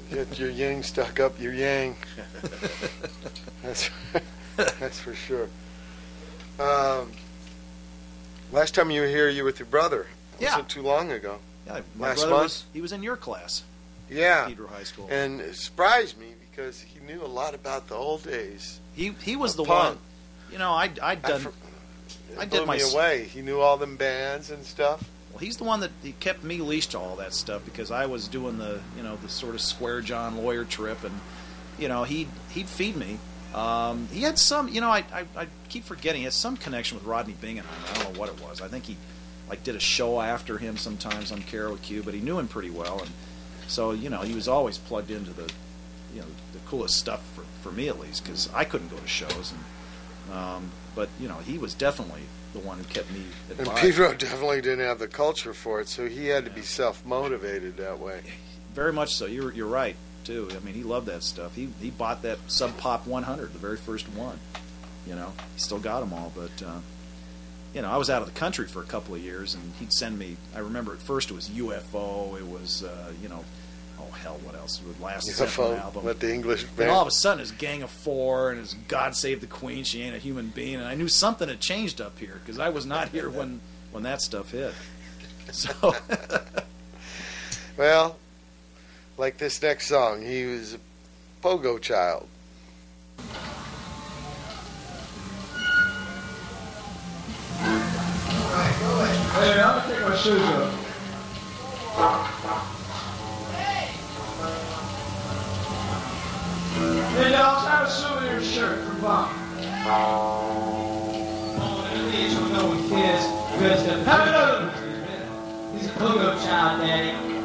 and yang. get your yin stuck up your yang. (laughs) That's that's for sure. Um, last time you were here, you were with your brother. Yeah. wasn't too long ago. Yeah, my Last brother month. was he was in your class, Yeah, Pedro High School. and it surprised me because he knew a lot about the old days. he he was the one. You know, I I'd I done. fr- I did blew my me s- away. He knew all them bands and stuff. Well, he's the one that he kept me leashed to all that stuff because I was doing the you know the sort of square John lawyer trip, and you know he he'd feed me. Um, he had some, you know, I, I I keep forgetting he had some connection with Rodney Bingenheimer. I don't know what it was. I think he like did a show after him sometimes on KROQ, but he knew him pretty well, and so you know he was always plugged into the you know the coolest stuff for, for me at least because I couldn't go to shows, and um, but you know he was definitely the one who kept me And advised. Pedro definitely didn't have the culture for it, so he had to be self motivated that way. Very much so. You're you're right too. I mean, he loved that stuff. He he bought that Sub Pop 100, the very first one. You know, he still got them all. But uh, you know, I was out of the country for a couple of years, and he'd send me. I remember at first it was UFO. It was uh, you know, oh hell, what else? It was last UFO, album. let the English band. all of a sudden, it's Gang of Four, and it's God Save the Queen. She ain't a human being, and I knew something had changed up here because I was not here when when that stuff hit. (laughs) So. Well, like this next song, he was a pogo child. Hey, I'm gonna take my shoes off. Hey, y'all, I have a souvenir shirt from Bob. Oh, and these from no one cares. Because the have. He's a pogo child, daddy.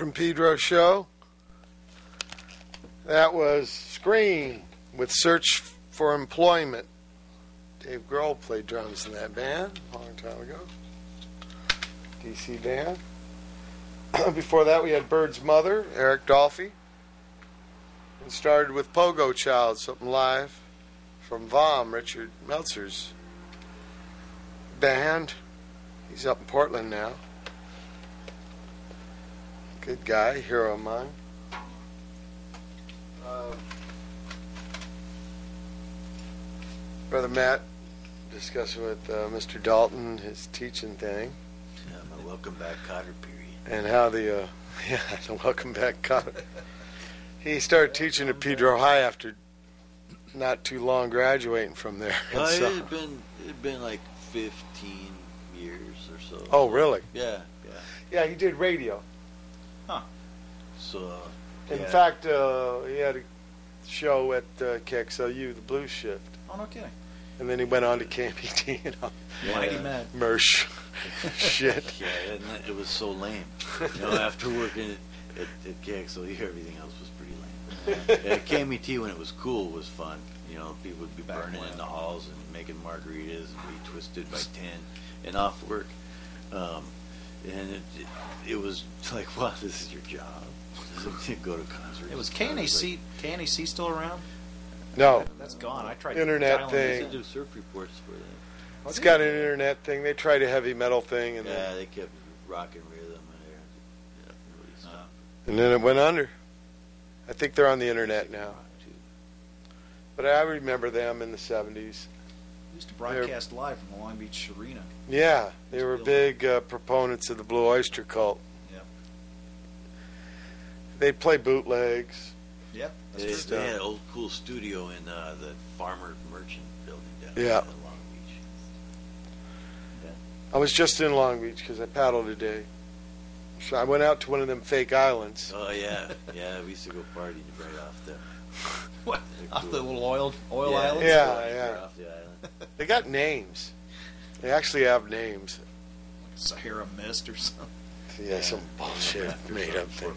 From Pedro show. That was Scream with Search for Employment. Dave Grohl played drums in that band a long time ago. DC band. (clears throat) Before that, we had Bird's Mother, Eric Dolphy. And started with Pogo Child, something live from VOM, Richard Meltzer's band. He's up in Portland now. Good guy, hero of mine. Uh, Brother Matt discussing with uh, Mr. Dalton his teaching thing Yeah, my welcome back Kotter period. and how the uh, (laughs) yeah (laughs) the welcome back Kotter. he started teaching at Pedro High after not too long graduating from there. (laughs) Uh, And it so- had been it had been like fifteen years or so. Oh, really? Yeah, yeah. yeah, he did radio. So uh, In yeah. fact, uh, he had a show at uh, KXLU, the Blues Shift. Oh, no kidding. And then he went on to KMET, you know. Mighty Met. Mersh. (laughs) Shit. Yeah, and that- it was so lame. You know, after working at, at KXLU, everything else was pretty lame. (laughs) Yeah, KMET when it was cool was fun. You know, people would be burning in the halls and making margaritas and be twisted by (laughs) ten and off work. Um, and it, it, it was like, wow, this is your job. Go to concerts. It was I like, KNAC. KNAC still around? No. That's gone. I tried Internet dialing thing. it. They do surf reports for them. It's got an internet thing. They tried a heavy metal thing, and Yeah, then, they kept rocking rhythm in there. Yeah, nobody stopped. and then it went under. I think they're on the internet now. But I remember them in the '70s. used to broadcast live from the Long Beach Arena. Yeah, they were big uh, proponents of the Blue Oyster Cult. Yep. They'd play bootlegs. Yep. They, That's they good had an old cool studio in uh, the Farmer Merchant building down Yeah. in Long Beach. I was just in Long Beach because I paddled today. So I went out to one of them fake islands. Oh yeah, yeah. We used to go partying right off the. (laughs) What? They're Off the little oil oil yeah, islands? Yeah, right yeah. Off the island. (laughs) They got names. They actually have names. Like Sahara Mist or something. Yeah, some bullshit made up thing.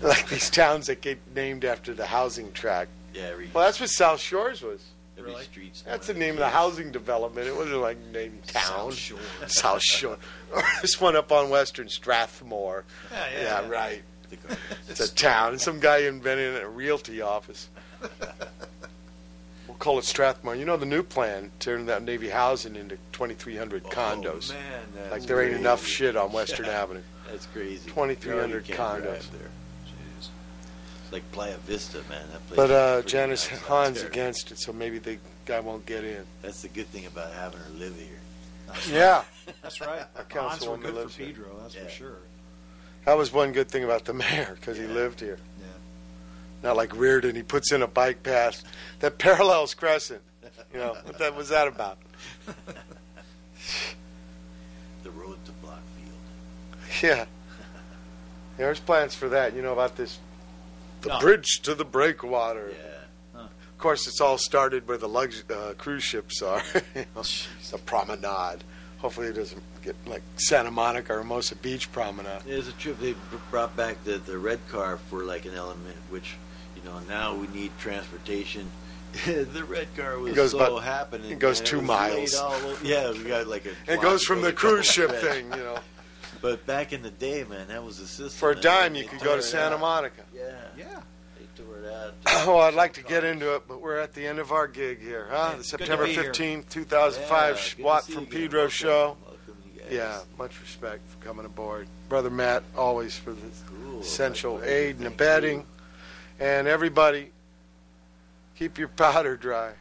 Corporate (laughs) oil Like these towns that get named after the housing tract. Yeah, every, Well, that's what South Shores was. every street's. That's the name of the those. housing development. It wasn't like named town. South Shore. South (laughs) Shore. Or this one up on Western Strathmore. Yeah, yeah, Yeah, yeah. right. The gardens. It's a town. Some guy invented a realty office. We'll call it Strathmore. You know the new plan, turning that Navy housing into 2,300 condos. Oh, man, that's like there ain't crazy. enough shit on Western (laughs) Yeah. Avenue. That's crazy. 2,300 No, you can't condos. there. Jeez. It's like Playa Vista, man. That place But is uh, pretty Janice nice out Hahn's there. against it, so maybe the guy won't get in. That's the good thing about having her live here. (laughs) Yeah. That's right. (laughs) Our The odds were councilwoman good lives for here. Pedro, that's Yeah. for sure. That was one good thing about the mayor because he lived here. Yeah. Not like Riordan, he puts in a bike path that (laughs) parallels Crescent. You know, what that was that about? The road to Blockfield. Yeah. There's plans for that. You know about this, the No. bridge to the breakwater. Yeah. Of course, it's all started where the lux- uh, cruise ships are. You know, the promenade. Hopefully, it doesn't get like Santa Monica or Hermosa Beach promenade. There's a trip they brought back the the red car for like an element, which you know now we need transportation. (laughs) the red car was It goes so about- happening. it goes two was miles. all yeah, we got like a. It goes from the cruise ship thing, you know. (laughs) But back in the day, man, that was the system. For a man. dime, They you could tore go to it Santa out. Monica. Yeah, Yeah. they tore it out. (coughs) Oh, I'd like to get into it, but we're at the end of our gig here, huh? Yeah, the it's good to September be here. 15th, 2005 Yeah, good to Watt see from you again. Pedro Welcome. show. Welcome, you guys. Yeah, much respect for coming aboard. Brother Matt, always for the Cool. essential My pleasure. aid and Thank abetting. you. And everybody, keep your powder dry.